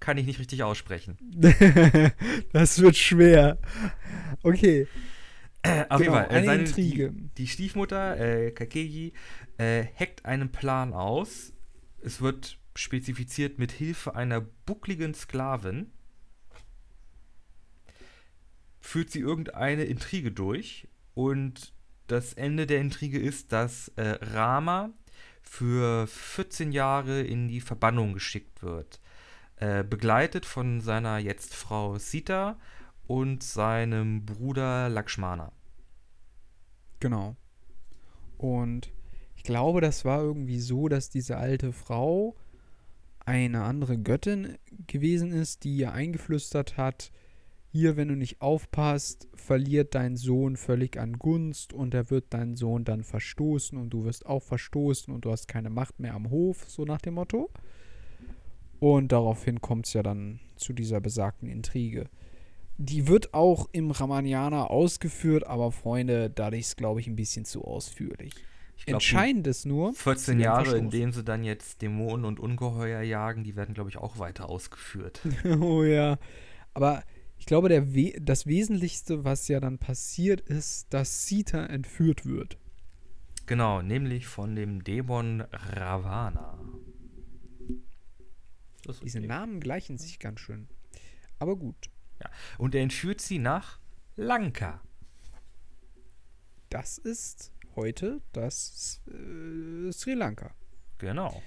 kann ich nicht richtig aussprechen. das wird schwer. Okay, Äh, auf genau, jeden Fall, äh, eine seine, Intrige. Die, die Stiefmutter, äh, Kakeyi, äh, hackt einen Plan aus. Es wird spezifiziert mit Hilfe einer buckligen Sklavin. Führt sie irgendeine Intrige durch. Und das Ende der Intrige ist, dass äh, Rama für 14 Jahre in die Verbannung geschickt wird. Äh, begleitet von seiner jetzt Frau Sita und seinem Bruder Lakshmana. Genau. Und ich glaube, das war irgendwie so, dass diese alte Frau eine andere Göttin gewesen ist, die ihr eingeflüstert hat, hier, wenn du nicht aufpasst, verliert dein Sohn völlig an Gunst und er wird deinen Sohn dann verstoßen und du wirst auch verstoßen und du hast keine Macht mehr am Hof, so nach dem Motto. Und daraufhin kommt es ja dann zu dieser besagten Intrige. Die wird auch im Ramaniana ausgeführt, aber Freunde, dadurch ist, glaube ich, ein bisschen zu ausführlich. Ich glaub, Entscheidend ist nur, 14 sie werden Jahre, in denen sie dann jetzt Dämonen und Ungeheuer jagen, die werden, glaube ich, auch weiter ausgeführt. oh ja. Aber ich glaube, der We das Wesentlichste, was ja dann passiert, ist, dass Sita entführt wird. genau, nämlich von dem Dämon Ravana. Diese. Namen gleichen sich ganz schön. Aber gut, Und er entführt sie nach Lanka. das ist heute das äh, Sri Lanka. Genau.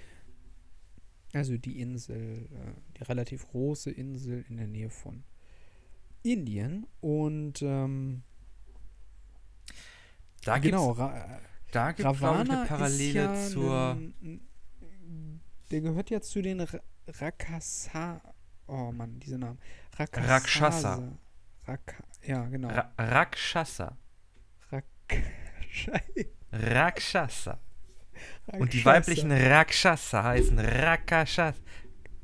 Also die Insel, äh, die relativ große Insel in der Nähe von Indien. Und ähm, Da gibt es, genau, Ra da glaube ich, eine Parallele ja zur. Ein- der gehört ja zu den Ra Rakasa. Oh Mann, diese Namen. Rakasase. Rakshasa. Raka ja, genau. Ra Rakshasa. Rak Schei- Rakshasa. Und die Rakshasa. weiblichen Rakshasa heißen Rakashas.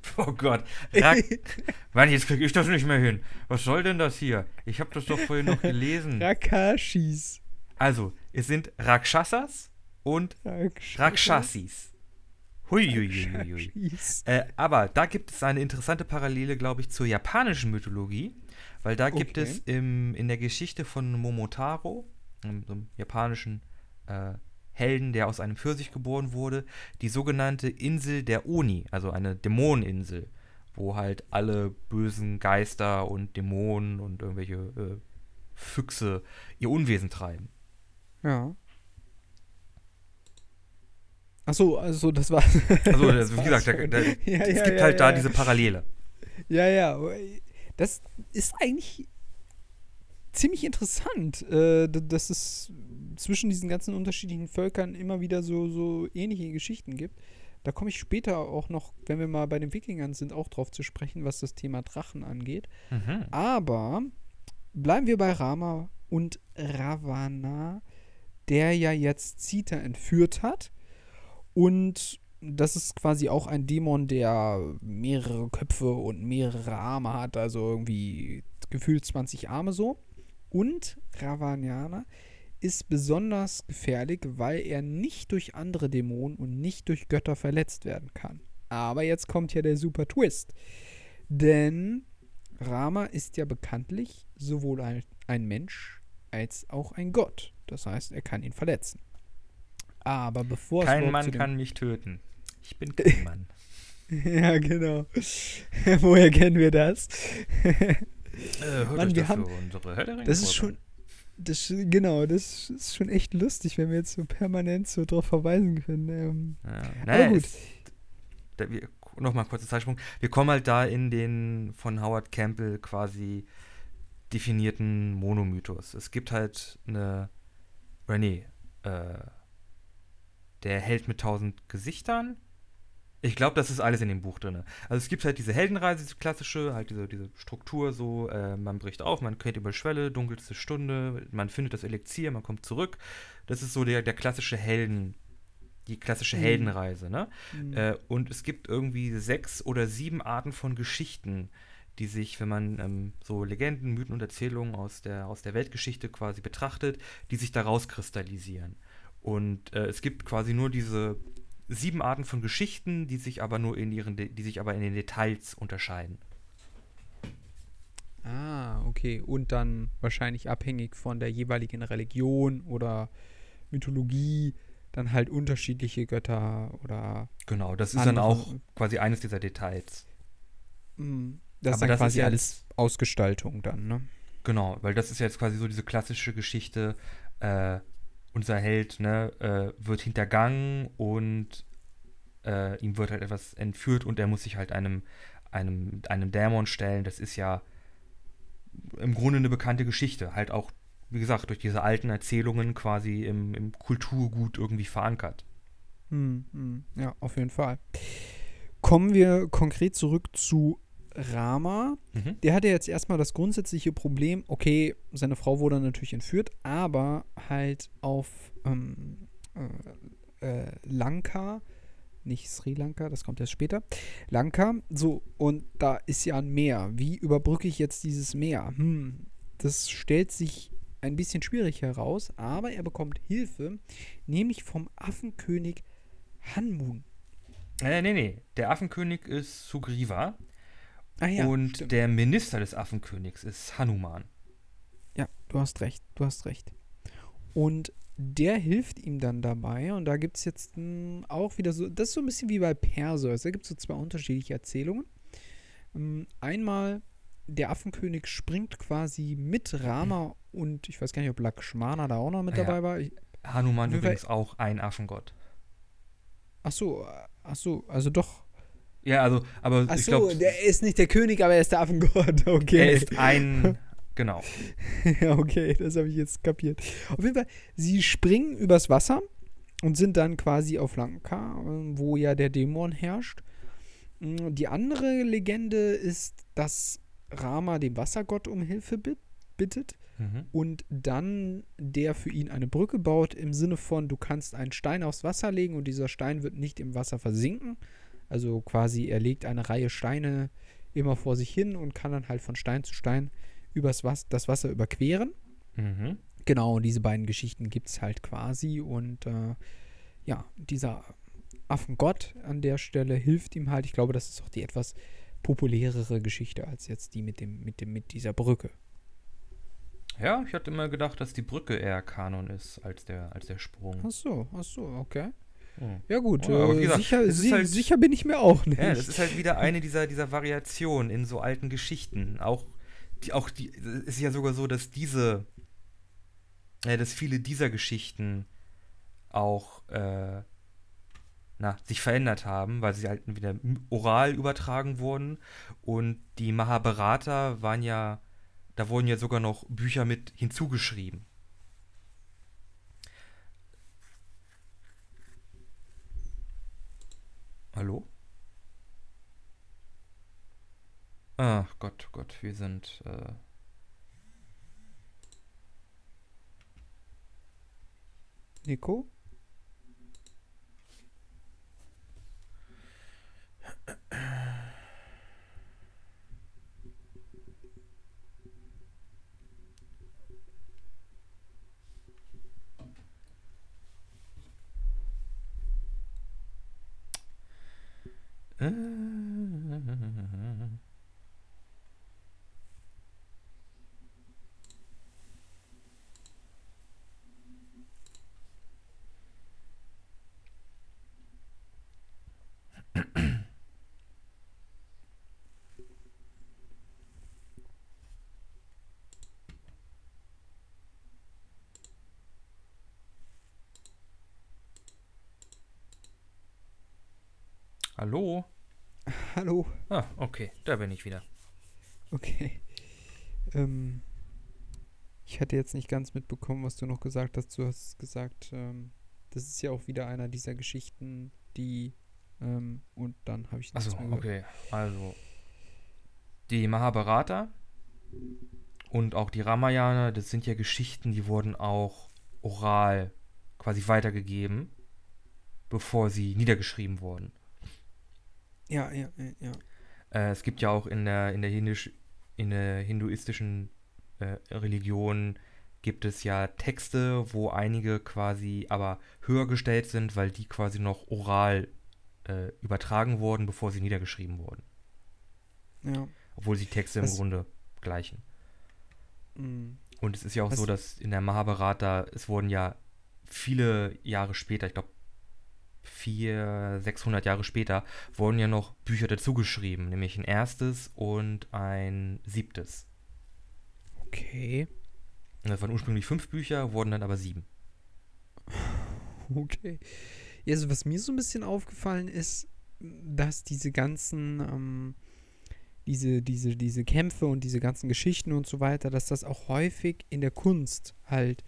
Oh Gott. Rak Mann, jetzt krieg ich das nicht mehr hin. Was soll denn das hier? Ich habe das doch vorhin noch gelesen. Rakashis. Also, es sind Rakshasas und Raksh Rakshasis. Huiuiuiui. Äh, aber da gibt es eine interessante Parallele, glaube ich, zur japanischen Mythologie, weil da gibt Okay. es im, in der Geschichte von Momotaro, einem, so einem japanischen äh, Helden, der aus einem Pfirsich geboren wurde, die sogenannte Insel der Oni, also eine Dämoneninsel, wo halt alle bösen Geister und Dämonen und irgendwelche äh, Füchse ihr Unwesen treiben. Ja. Ach so, also das war. Also, das wie gesagt, da, da, Ja, es ja, gibt ja, halt da diese Parallele. Ja, ja. Das ist eigentlich ziemlich interessant, äh, d- dass es zwischen diesen ganzen unterschiedlichen Völkern immer wieder so, so ähnliche Geschichten gibt. Da komme ich später auch noch, wenn wir mal bei den Wikingern sind, auch drauf zu sprechen, was das Thema Drachen angeht. Mhm. Aber bleiben wir bei Rama und Ravana, der ja jetzt Sita entführt hat. Und das ist quasi auch ein Dämon, der mehrere Köpfe und mehrere Arme hat, also irgendwie gefühlt 20 Arme so. Und Ravanyana ist besonders gefährlich, weil er nicht durch andere Dämonen und nicht durch Götter verletzt werden kann. Aber jetzt kommt ja der super Twist. Denn Rama ist ja bekanntlich sowohl ein, ein Mensch als auch ein Gott. Das heißt, er kann ihn verletzen. Aber bevor Kein Mann kann mich töten. Ich bin kein Mann. ja, genau. Woher kennen wir das? Äh, hört Mann, euch wir das haben- unsere Herr Das ist schon. Das, genau, das ist schon echt lustig, wenn wir jetzt so permanent so drauf verweisen können. Ähm. Ja. aber Naja, gut. da, wir, Nochmal kurzer Zeitsprung. Wir kommen halt da in den von Howard Campbell quasi definierten Monomythos. Es gibt halt eine. Oder nee, äh, der Held mit tausend Gesichtern. Ich glaube, das ist alles in dem Buch drin. Also es gibt halt diese Heldenreise, diese klassische, halt diese, diese Struktur so, äh, man bricht auf, man geht über Schwelle, dunkelste Stunde, man findet das Elixier, man kommt zurück. Das ist so der, der klassische Helden, die klassische Mhm. Heldenreise, ne? Mhm. Äh, und es gibt irgendwie sechs oder sieben Arten von Geschichten, die sich, wenn man ähm, so Legenden, Mythen und Erzählungen aus der, aus der Weltgeschichte quasi betrachtet, die sich daraus kristallisieren. Und äh, es gibt quasi nur diese sieben Arten von Geschichten, die sich aber nur in ihren, De die sich aber in den Details unterscheiden. Ah, okay. Und dann wahrscheinlich abhängig von der jeweiligen Religion oder Mythologie dann halt unterschiedliche Götter oder Genau, das ist dann auch quasi eines dieser Details. mm, das ist Aber dann das ist quasi ja alles Ausgestaltung dann, ne? Genau, weil das ist jetzt quasi so diese klassische Geschichte, äh, unser Held, ne, äh, wird hintergangen und äh, ihm wird halt etwas entführt und er muss sich halt einem, einem, einem Dämon stellen. Das ist ja im Grunde eine bekannte Geschichte. Halt auch, wie gesagt, durch diese alten Erzählungen quasi im, im Kulturgut irgendwie verankert. Hm, hm, ja, auf jeden Fall. Kommen wir konkret zurück zu Rama. Mhm. Der hatte jetzt erstmal das grundsätzliche Problem, okay, seine Frau wurde natürlich entführt, aber halt auf ähm, äh, äh, Lanka, nicht Sri Lanka, das kommt erst später, Lanka, so, und da ist ja ein Meer. Wie überbrücke ich jetzt dieses Meer? Hm, das stellt sich ein bisschen schwierig heraus, aber er bekommt Hilfe, nämlich vom Affenkönig Hanmun. Äh, nee, nee. Der Affenkönig ist Sugriva Ah ja, und stimmt. der Minister des Affenkönigs ist Hanuman. Ja, du hast recht, du hast recht. Und der hilft ihm dann dabei und da gibt es jetzt mh, auch wieder so, das ist so ein bisschen wie bei Perseus, da gibt es so zwei unterschiedliche Erzählungen. Ähm, einmal, der Affenkönig springt quasi mit Rama und ich weiß gar nicht, ob Lakshmana da auch noch mit Ah ja. dabei war. Ich, Hanuman übrigens auch ein Affengott. ach so, äh, ach so, also doch. Ja, also, aber Ach ich so, glaube, der ist nicht der König, aber er ist der Affengott. Okay. er ist ein, genau. ja, okay, das habe ich jetzt kapiert. Auf jeden Fall, sie springen übers Wasser und sind dann quasi auf Lanka, wo ja der Dämon herrscht. Mm, Die andere Legende ist, dass Rama den Wassergott um Hilfe bit- bittet Mhm. und dann der für ihn eine Brücke baut im Sinne von, du kannst einen Stein aufs Wasser legen und dieser Stein wird nicht im Wasser versinken. Also quasi, er legt eine Reihe Steine immer vor sich hin und kann dann halt von Stein zu Stein übers Was das Wasser überqueren. Mhm. Genau, und diese beiden Geschichten gibt es halt quasi. Und äh, ja, dieser Affengott an der Stelle hilft ihm halt. Ich glaube, das ist auch die etwas populärere Geschichte als jetzt die mit dem, mit dem, mit dieser Brücke. Ja, ich hatte immer gedacht, dass die Brücke eher Kanon ist als der, als der Sprung. Ach so, ach so, okay. Hm. Ja gut, Ja, aber wie äh, gesagt, sicher, si halt- sicher bin ich mir auch nicht. Ja, das ist halt wieder eine dieser, dieser Variationen in so alten Geschichten. Auch die, auch die, es ist ja sogar so, dass diese, äh, dass viele dieser Geschichten auch, äh, na, sich verändert haben, weil sie halt wieder oral übertragen wurden. Und die Mahabharata waren ja, da wurden ja sogar noch Bücher mit hinzugeschrieben. Hallo? Ach Gott, Gott, wir sind. Äh Nico? Uh, Hallo? Hallo. Ah, okay, da bin ich wieder. Okay. Ähm, ich hatte jetzt nicht ganz mitbekommen, was du noch gesagt hast. Du hast gesagt, ähm, das ist ja auch wieder einer dieser Geschichten, die ähm, und dann habe ich nichts Achso, okay. Also, die Mahabharata und auch die Ramayana, das sind ja Geschichten, die wurden auch oral quasi weitergegeben, bevor sie niedergeschrieben wurden. Ja, ja, ja. Äh, es gibt ja auch in der, in der, Hindisch, in der hinduistischen äh, Religion gibt es ja Texte, wo einige quasi aber höher gestellt sind, weil die quasi noch oral äh, übertragen wurden, bevor sie niedergeschrieben wurden. ja. Obwohl sie Texte im Was- Grunde gleichen. Mm. Und es ist ja auch Was- so, dass in der Mahabharata, es wurden ja viele Jahre später, ich glaube 400, 600 Jahre später, wurden ja noch Bücher dazugeschrieben, nämlich ein erstes und ein siebtes. Okay. Das waren ursprünglich fünf Bücher, wurden dann aber sieben. Okay. Ja, also was mir so ein bisschen aufgefallen ist, dass diese ganzen, ähm, diese, diese, diese Kämpfe und diese ganzen Geschichten und so weiter, dass das auch häufig in der Kunst halt,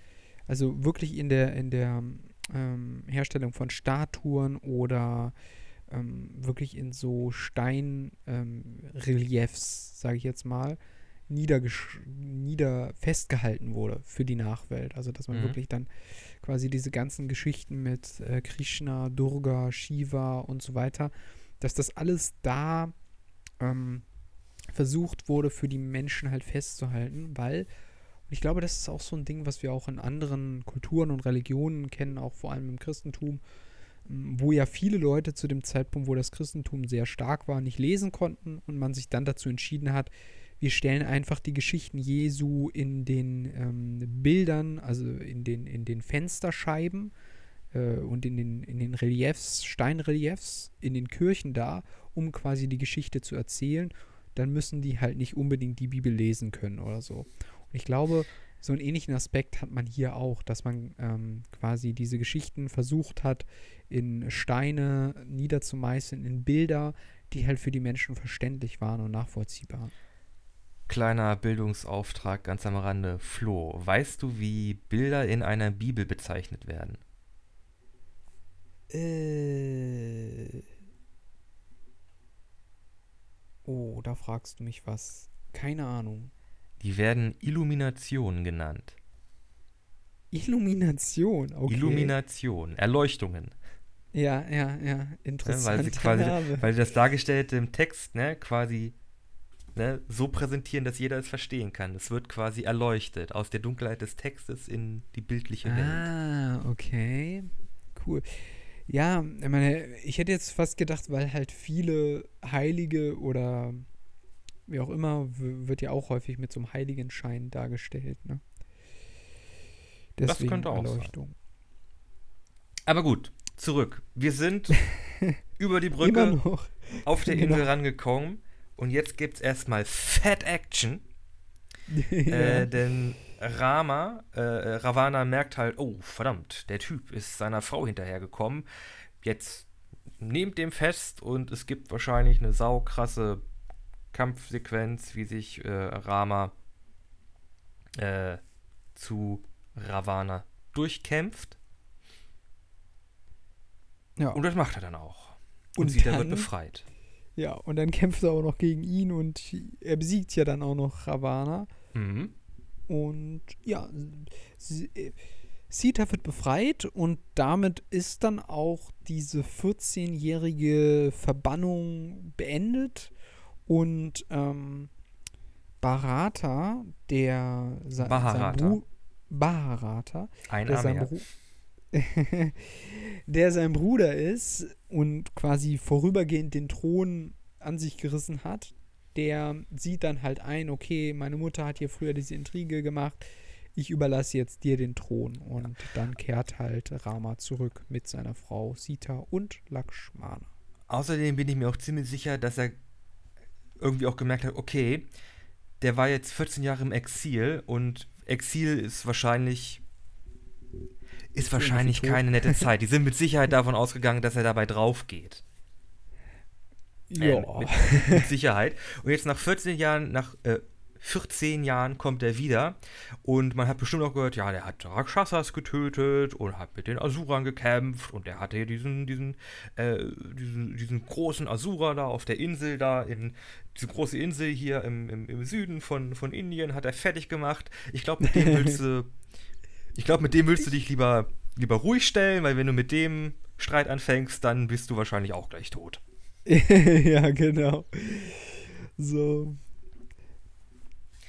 also wirklich in der, in der ähm, Herstellung von Statuen oder ähm, wirklich in so Steinreliefs, ähm, sage ich jetzt mal, niedergesch nieder festgehalten wurde für die Nachwelt. Also dass man Mhm. wirklich dann quasi diese ganzen Geschichten mit äh, Krishna, Durga, Shiva und so weiter, dass das alles da ähm, versucht wurde, für die Menschen halt festzuhalten, weil, und ich glaube, das ist auch so ein Ding, was wir auch in anderen Kulturen und Religionen kennen, auch vor allem im Christentum, m, wo ja viele Leute zu dem Zeitpunkt, wo das Christentum sehr stark war, nicht lesen konnten und man sich dann dazu entschieden hat, wir stellen einfach die Geschichten Jesu in den ähm, Bildern, also in den, in den Fensterscheiben äh, und in den, in den Reliefs, Steinreliefs, in den Kirchen da, um quasi die Geschichte zu erzählen. Dann müssen die halt nicht unbedingt die Bibel lesen können oder so. Ich glaube, so einen ähnlichen Aspekt hat man hier auch, dass man ähm, quasi diese Geschichten versucht hat, in Steine niederzumeißeln, in Bilder, die halt für die Menschen verständlich waren und nachvollziehbar. Kleiner Bildungsauftrag ganz am Rande. Flo, weißt du, wie Bilder in einer Bibel bezeichnet werden? Äh. Oh, da fragst du mich was. Keine Ahnung. Die werden Illuminationen genannt. Illumination, okay. Illumination, Erleuchtungen. Ja, ja, ja, interessant. weil sie quasi, weil sie das Dargestellte im Text ne, quasi ne, so präsentieren, dass jeder es verstehen kann. Es wird quasi erleuchtet aus der Dunkelheit des Textes in die bildliche Welt. Ah, okay. Cool. Ja, ich meine, ich hätte jetzt fast gedacht, weil halt viele Heilige oder wie auch immer, wird ja auch häufig mit so einem Heiligenschein dargestellt, ne? Deswegen könnte auch sein. Erleuchtung. Aber gut, zurück. Wir sind über die Brücke noch. auf der genau. Insel rangekommen und jetzt gibt's erstmal Fat Action. Äh, denn Rama, äh, Ravana merkt halt, oh, verdammt, der Typ ist seiner Frau hinterhergekommen. Jetzt nehmt dem fest und es gibt wahrscheinlich eine saukrasse Kampfsequenz, wie sich äh, Rama äh, zu Ravana durchkämpft. ja. Und das macht er dann auch. Und, Und Sita wird dann- befreit. ja, und dann kämpft er auch noch gegen ihn und er besiegt ja dann auch noch Ravana. Mhm. Und ja, sie, äh, Sita wird befreit und damit ist dann auch diese 14-jährige Verbannung beendet. Und ähm, Bharata, der. Bru Bharata, Ein der. Bru der sein Bruder ist und quasi vorübergehend den Thron an sich gerissen hat, der sieht dann halt ein, okay, meine Mutter hat hier früher diese Intrige gemacht, ich überlasse jetzt dir den Thron. Und dann kehrt halt Rama zurück mit seiner Frau Sita und Lakshmana. Außerdem bin ich mir auch ziemlich sicher, dass er irgendwie auch gemerkt hat, okay, der war jetzt 14 Jahre im Exil und Exil ist wahrscheinlich ist wahrscheinlich keine nette Zeit. Die sind mit Sicherheit davon ausgegangen, dass er dabei drauf geht. Äh, mit, mit Sicherheit. Und jetzt nach 14 Jahren, nach äh, 14 Jahren kommt er wieder und man hat bestimmt auch gehört, ja, der hat Rakshasas getötet und hat mit den Asuran gekämpft und der hatte hier diesen, diesen, äh, diesen, diesen großen Asura da auf der Insel da in diese große Insel hier im, im, im Süden von, von Indien hat er fertig gemacht. Ich glaube, mit dem willst du, ich glaube, mit dem willst du dich lieber, lieber ruhig stellen, weil wenn du mit dem Streit anfängst, dann bist du wahrscheinlich auch gleich tot. ja, genau. So.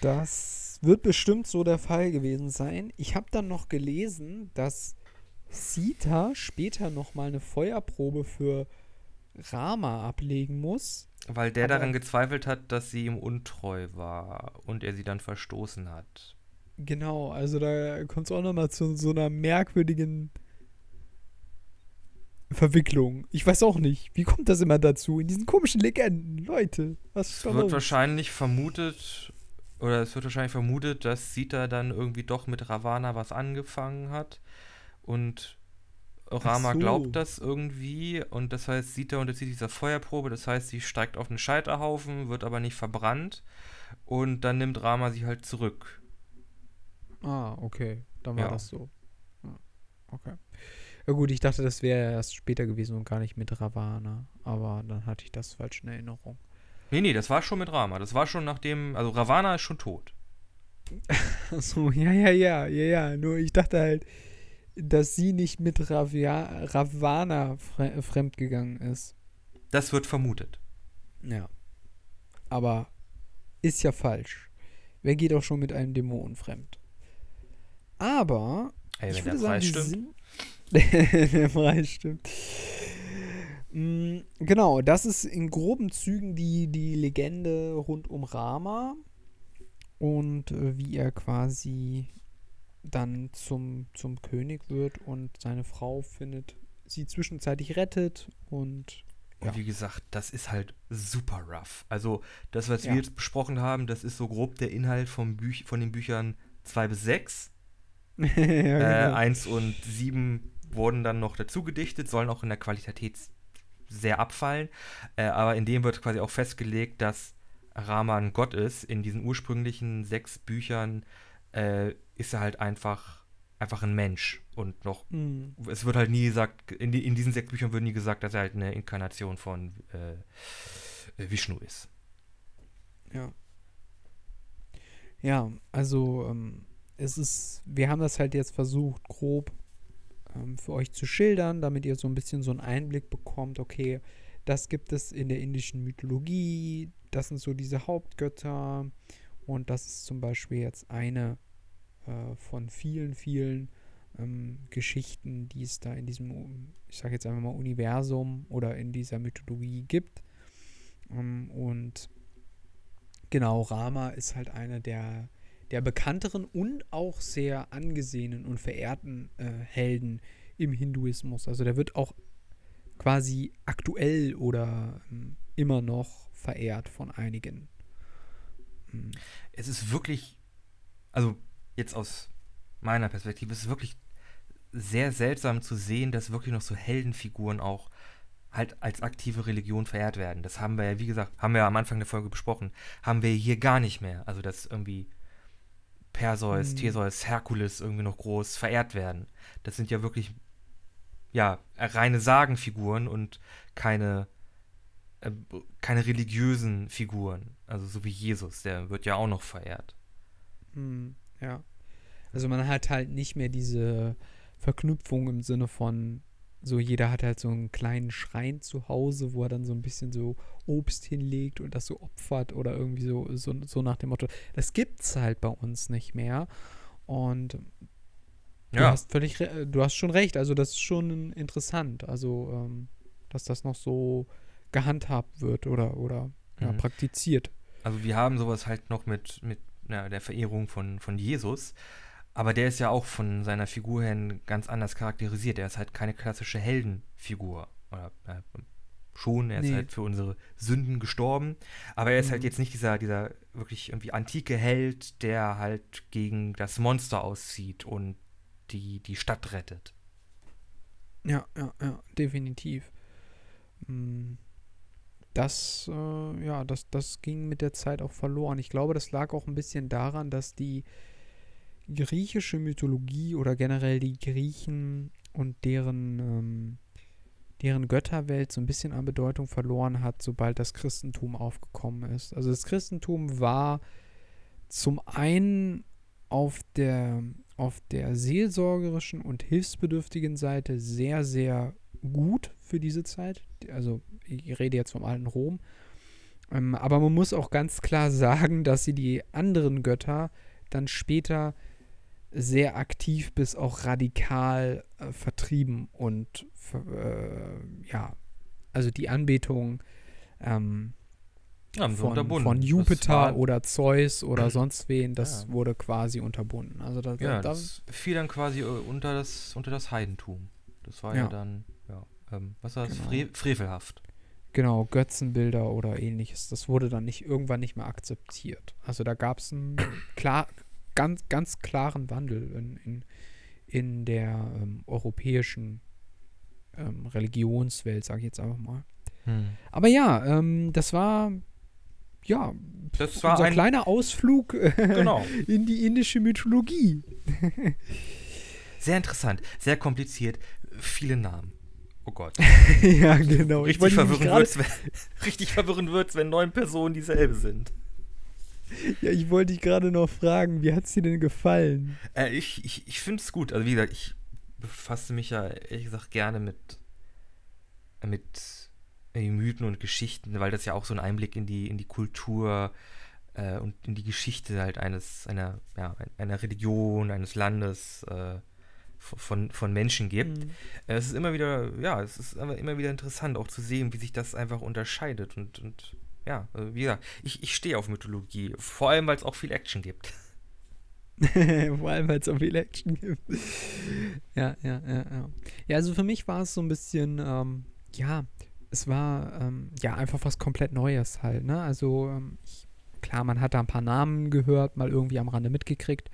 Das wird bestimmt so der Fall gewesen sein. Ich habe dann noch gelesen, dass Sita später noch mal eine Feuerprobe für Rama ablegen muss. Weil der daran gezweifelt hat, dass sie ihm untreu war und er sie dann verstoßen hat. Genau, also da kommt es auch noch mal zu so einer merkwürdigen Verwicklung. Ich weiß auch nicht, wie kommt das immer dazu? In diesen komischen Legenden, Leute. Was Es wird wahrscheinlich vermutet, oder es wird wahrscheinlich vermutet, dass Sita dann irgendwie doch mit Ravana was angefangen hat. Und Rama so. glaubt das irgendwie. Und das heißt, Sita unterzieht dieser Feuerprobe. Das heißt, sie steigt auf einen Scheiterhaufen, wird aber nicht verbrannt. Und dann nimmt Rama sie halt zurück. Ah, okay. Dann war Ja. das so. Okay. Ja gut, ich dachte, das wäre erst später gewesen und gar nicht mit Ravana. Aber dann hatte ich das falsch in Erinnerung. Nee, nee, das war schon mit Rama. Das war schon nachdem. Also Ravana ist schon tot. Achso, ja, ja, ja, ja, ja. Nur ich dachte halt, dass sie nicht mit Ravia Ravana fre fremdgegangen ist. Das wird vermutet. Ja. Aber ist ja falsch. Wer geht auch schon mit einem Dämon fremd? Aber Ey, ich würde der sagen, stimmt. sind. der Preis stimmt. Mm, Genau, das ist in groben Zügen die, die Legende rund um Rama und äh, wie er quasi dann zum, zum König wird und seine Frau findet, sie zwischenzeitlich rettet und Und Ja. wie gesagt, das ist halt super rough. Also, das, was Ja. wir jetzt besprochen haben, das ist so grob der Inhalt vom Büch von den Büchern 2 bis 6. ja, Äh, genau. 1 und 7 wurden dann noch dazu gedichtet, sollen auch in der Qualität sehr abfallen. Äh, aber in dem wird quasi auch festgelegt, dass Rama ein Gott ist. In diesen ursprünglichen sechs Büchern äh, ist er halt einfach, einfach ein Mensch. Und noch, Mm, es wird halt nie gesagt, in, die, in diesen sechs Büchern wird nie gesagt, dass er halt eine Inkarnation von äh, äh, Vishnu ist. Ja. Ja, also ähm, es ist, wir haben das halt jetzt versucht, grob ähm, für euch zu schildern, damit ihr so ein bisschen so einen Einblick bekommt, okay, das gibt es in der indischen Mythologie, das sind so diese Hauptgötter und das ist zum Beispiel jetzt eine äh, von vielen, vielen ähm, Geschichten, die es da in diesem, ich sage jetzt einfach mal, Universum oder in dieser Mythologie gibt. Ähm, und genau, Rama ist halt einer der, der bekannteren und auch sehr angesehenen und verehrten äh, Helden im Hinduismus. Also der wird auch quasi aktuell oder ähm, immer noch verehrt von einigen. Mhm. Es ist wirklich, also jetzt aus meiner Perspektive, es ist wirklich sehr seltsam zu sehen, dass wirklich noch so Heldenfiguren auch halt als aktive Religion verehrt werden. Das haben wir ja, wie gesagt, haben wir ja am Anfang der Folge besprochen, haben wir hier gar nicht mehr. Also, dass irgendwie Perseus, mhm. Theseus, Herkules irgendwie noch groß verehrt werden. Das sind ja wirklich, ja, reine Sagenfiguren und keine, äh, keine religiösen Figuren. Also, so wie Jesus, der wird ja auch noch verehrt. Mhm, ja. Also, man hat halt nicht mehr diese Verknüpfung im Sinne von, so jeder hat halt so einen kleinen Schrein zu Hause, wo er dann so ein bisschen so Obst hinlegt und das so opfert oder irgendwie so, so, so nach dem Motto. Das gibt's halt bei uns nicht mehr. Und du ja. hast völlig, du hast schon recht. Also das ist schon interessant. Also, ähm, dass das noch so gehandhabt wird oder, oder ja, mhm. praktiziert. Also wir haben sowas halt noch mit, mit ja, der Verehrung von, von Jesus. Aber der ist ja auch von seiner Figur her ganz anders charakterisiert. Er ist halt keine klassische Heldenfigur. Oder äh, schon, er ist nee. halt für unsere Sünden gestorben. Aber er ist halt mhm. halt jetzt nicht dieser, dieser wirklich irgendwie antike Held, der halt gegen das Monster auszieht und die, die Stadt rettet. Ja, ja, ja, definitiv. Hm. Das, äh, ja, das, das ging mit der Zeit auch verloren. Ich glaube, das lag auch ein bisschen daran, dass die griechische Mythologie oder generell die Griechen und deren, ähm, deren Götterwelt so ein bisschen an Bedeutung verloren hat, sobald das Christentum aufgekommen ist. Also das Christentum war zum einen auf der, auf der seelsorgerischen und hilfsbedürftigen Seite sehr, sehr gut für diese Zeit. Also ich rede jetzt vom alten Rom. Ähm, aber man muss auch ganz klar sagen, dass sie die anderen Götter dann später sehr aktiv bis auch radikal äh, vertrieben und äh, ja, also die Anbetung ähm, ja, von, von, Jupiter oder Zeus oder sonst wen, das ja. wurde quasi unterbunden. Also da, ja, da, das fiel dann quasi äh, unter das, unter das Heidentum. Das war ja, dann, ja, ähm, was war das? Genau. Fre frevelhaft. Genau, Götzenbilder oder ähnliches. Das wurde dann nicht irgendwann nicht mehr akzeptiert. Also da gab es einen klar, ganz, ganz klaren Wandel in, in, in der ähm, europäischen ähm, Religionswelt, sage ich jetzt einfach mal. Hm. Aber ja, ähm, das war ja das war unser ein kleiner Ausflug genau. in die indische Mythologie. sehr interessant, sehr kompliziert, viele Namen. Oh Gott. ja, genau. Richtig verwirrend wird es, wenn, wenn neun Personen dieselbe sind. Ja, ich wollte dich gerade noch fragen, wie hat es dir denn gefallen? Äh, ich ich, ich finde es gut. Also wie gesagt, ich befasse mich ja ehrlich gesagt gerne mit, mit Mythen und Geschichten, weil das ja auch so ein Einblick in die, in die Kultur äh, und in die Geschichte halt eines, einer, ja, einer Religion, eines Landes äh, von, von Menschen gibt. Mhm. Es ist immer wieder, ja, es ist immer wieder interessant auch zu sehen, wie sich das einfach unterscheidet und, und ja, also wie gesagt, ich, ich stehe auf Mythologie. Vor allem, weil es auch viel Action gibt. Vor allem, weil es auch viel Action gibt. ja, ja, ja, ja. Ja, also für mich war es so ein bisschen, ähm, ja, es war ähm, ja einfach was komplett Neues halt, ne? Also, ähm, ich, klar, man hat da ein paar Namen gehört, mal irgendwie am Rande mitgekriegt,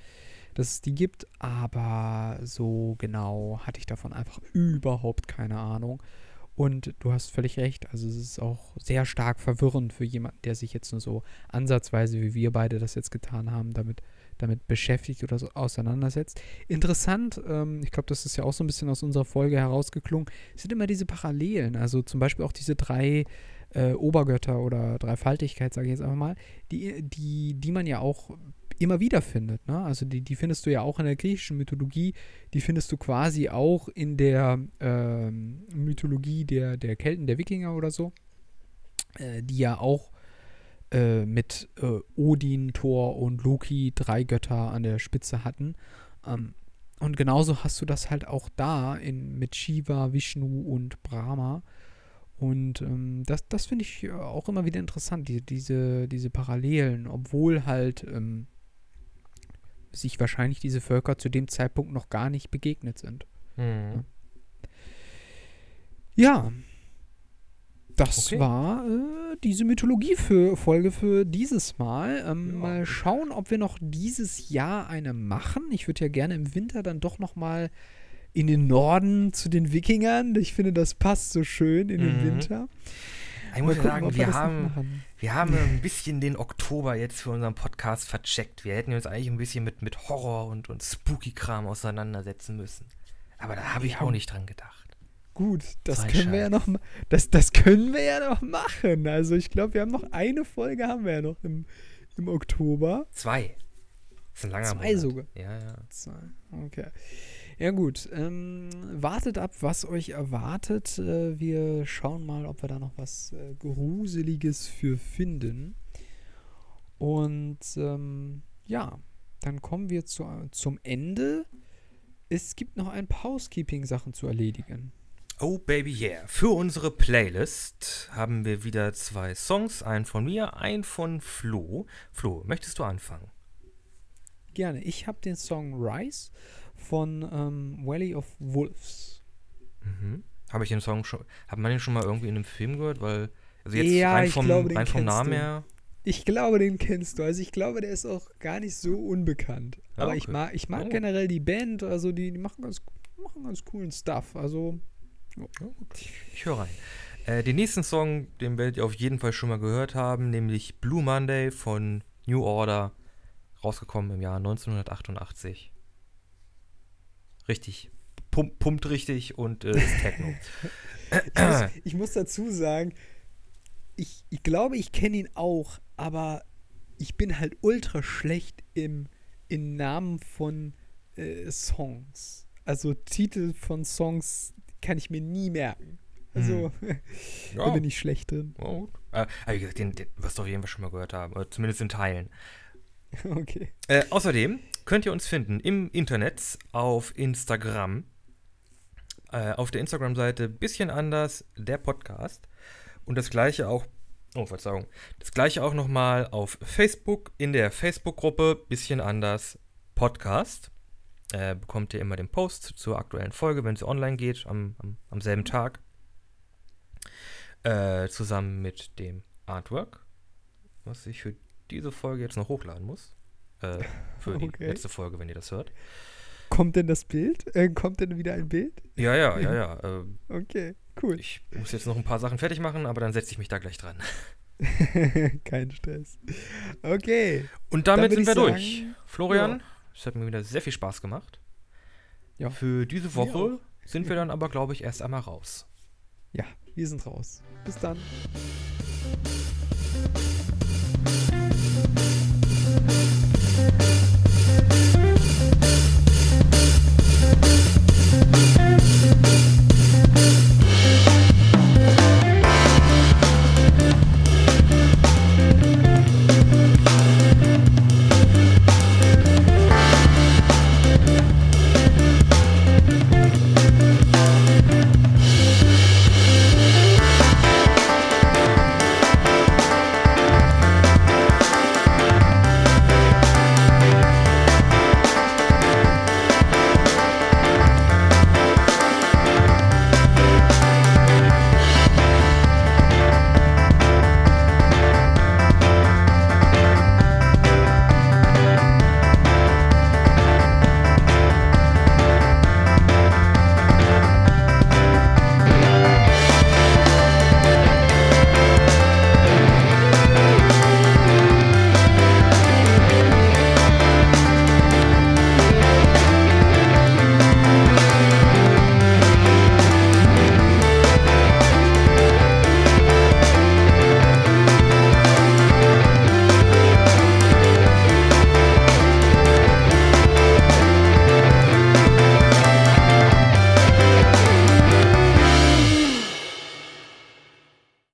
dass es die gibt, aber so genau hatte ich davon einfach überhaupt keine Ahnung. Und du hast völlig recht. Also es ist auch sehr stark verwirrend für jemanden, der sich jetzt nur so ansatzweise, wie wir beide das jetzt getan haben, damit, damit beschäftigt oder so auseinandersetzt. Interessant, ähm, ich glaube, das ist ja auch so ein bisschen aus unserer Folge herausgeklungen, sind immer diese Parallelen. Also zum Beispiel auch diese drei äh, Obergötter oder Dreifaltigkeit, sage ich jetzt einfach mal, die, die, die man ja auch immer wieder findet. Ne? Also die, die findest du ja auch in der griechischen Mythologie, die findest du quasi auch in der ähm, Mythologie der, der Kelten, der Wikinger oder so, äh, die ja auch äh, mit äh, Odin, Thor und Loki drei Götter an der Spitze hatten. Ähm, und genauso hast du das halt auch da in, mit Shiva, Vishnu und Brahma. Und ähm, das, das finde ich auch immer wieder interessant, die, diese, diese Parallelen, obwohl halt ähm, sich wahrscheinlich diese Völker zu dem Zeitpunkt noch gar nicht begegnet sind. Mhm. Ja, das Okay. war äh, diese Mythologie für Folge für dieses Mal. Ähm, Ja. Mal schauen, ob wir noch dieses Jahr eine machen. Ich würde ja gerne im Winter dann doch noch mal in den Norden zu den Wikingern. Ich finde, das passt so schön in den Mhm. Winter. Ich muss gucken, sagen, wir noch haben, wir haben ein bisschen den Oktober jetzt für unseren Podcast vercheckt. Wir hätten uns eigentlich ein bisschen mit, mit Horror und, und Spooky-Kram auseinandersetzen müssen. Aber da habe ich auch nicht dran gedacht. Gut, das Zwei können wir ja noch das, das können wir ja noch machen. Also ich glaube, wir haben noch eine Folge haben wir ja noch im, im Oktober. Zwei. Das ist ein langer Zwei Monat. sogar. Ja, ja. Zwei. Okay. Ja gut, ähm, wartet ab, was euch erwartet. Äh, wir schauen mal, ob wir da noch was äh, Gruseliges für finden. Und ähm, ja, dann kommen wir zu, zum Ende. Es gibt noch ein paar Housekeeping-Sachen zu erledigen. Oh Baby Yeah. Für unsere Playlist haben wir wieder zwei Songs. Einen von mir, einen von Flo. Flo, möchtest du anfangen? Gerne. Ich habe den Song Rise von ähm, Valley of Wolves. Mhm. Habe ich den Song schon. Hat man den schon mal irgendwie in einem Film gehört? Weil. Also jetzt Ja, rein ich vom, glaube, den rein vom kennst Namen du. her. Ich glaube, den kennst du. Also ich glaube, der ist auch gar nicht so unbekannt. Ja, Aber ich okay. mag, ich mag Oh. generell die Band, also die, die machen, ganz, machen ganz coolen Stuff. Also, Ich höre rein. Äh, den nächsten Song, den werdet ihr auf jeden Fall schon mal gehört haben, nämlich Blue Monday von New Order, rausgekommen im Jahr 1988. Richtig. Pump, pumpt richtig und äh, ist Techno. ich, muss, ich muss dazu sagen, ich, ich glaube, ich kenne ihn auch, aber ich bin halt ultra schlecht im, in Namen von äh, Songs. Also Titel von Songs kann ich mir nie merken. Also, da bin ich schlecht drin. Ja, gut. Äh, aber wie gesagt, den, den wirst du auf jeden Fall schon mal gehört haben. Oder zumindest in Teilen. Okay. Äh, außerdem könnt ihr uns finden im Internet auf Instagram. Äh, auf der Instagram-Seite bisschen anders, der Podcast. Und das gleiche auch, oh Verzeihung, das gleiche auch nochmal auf Facebook, in der Facebook-Gruppe bisschen anders Podcast. Äh, bekommt ihr immer den Post zur aktuellen Folge, wenn sie online geht, am, am, am selben Tag. Äh, zusammen mit dem Artwork, was ich für diese Folge jetzt noch hochladen muss. Äh, für die Okay. letzte Folge, wenn ihr das hört. Kommt denn das Bild? Äh, kommt denn wieder ein Bild? Ja, ja, ja, ja. Äh, Okay, cool. ich muss jetzt noch ein paar Sachen fertig machen, aber dann setze ich mich da gleich dran. Kein Stress. Okay. Und damit sind wir ich durch. sagen, Florian, es hat mir wieder sehr viel Spaß gemacht. Ja. Für diese Woche sind wir dann aber, glaube ich, erst einmal raus. Ja, wir sind raus. Bis dann.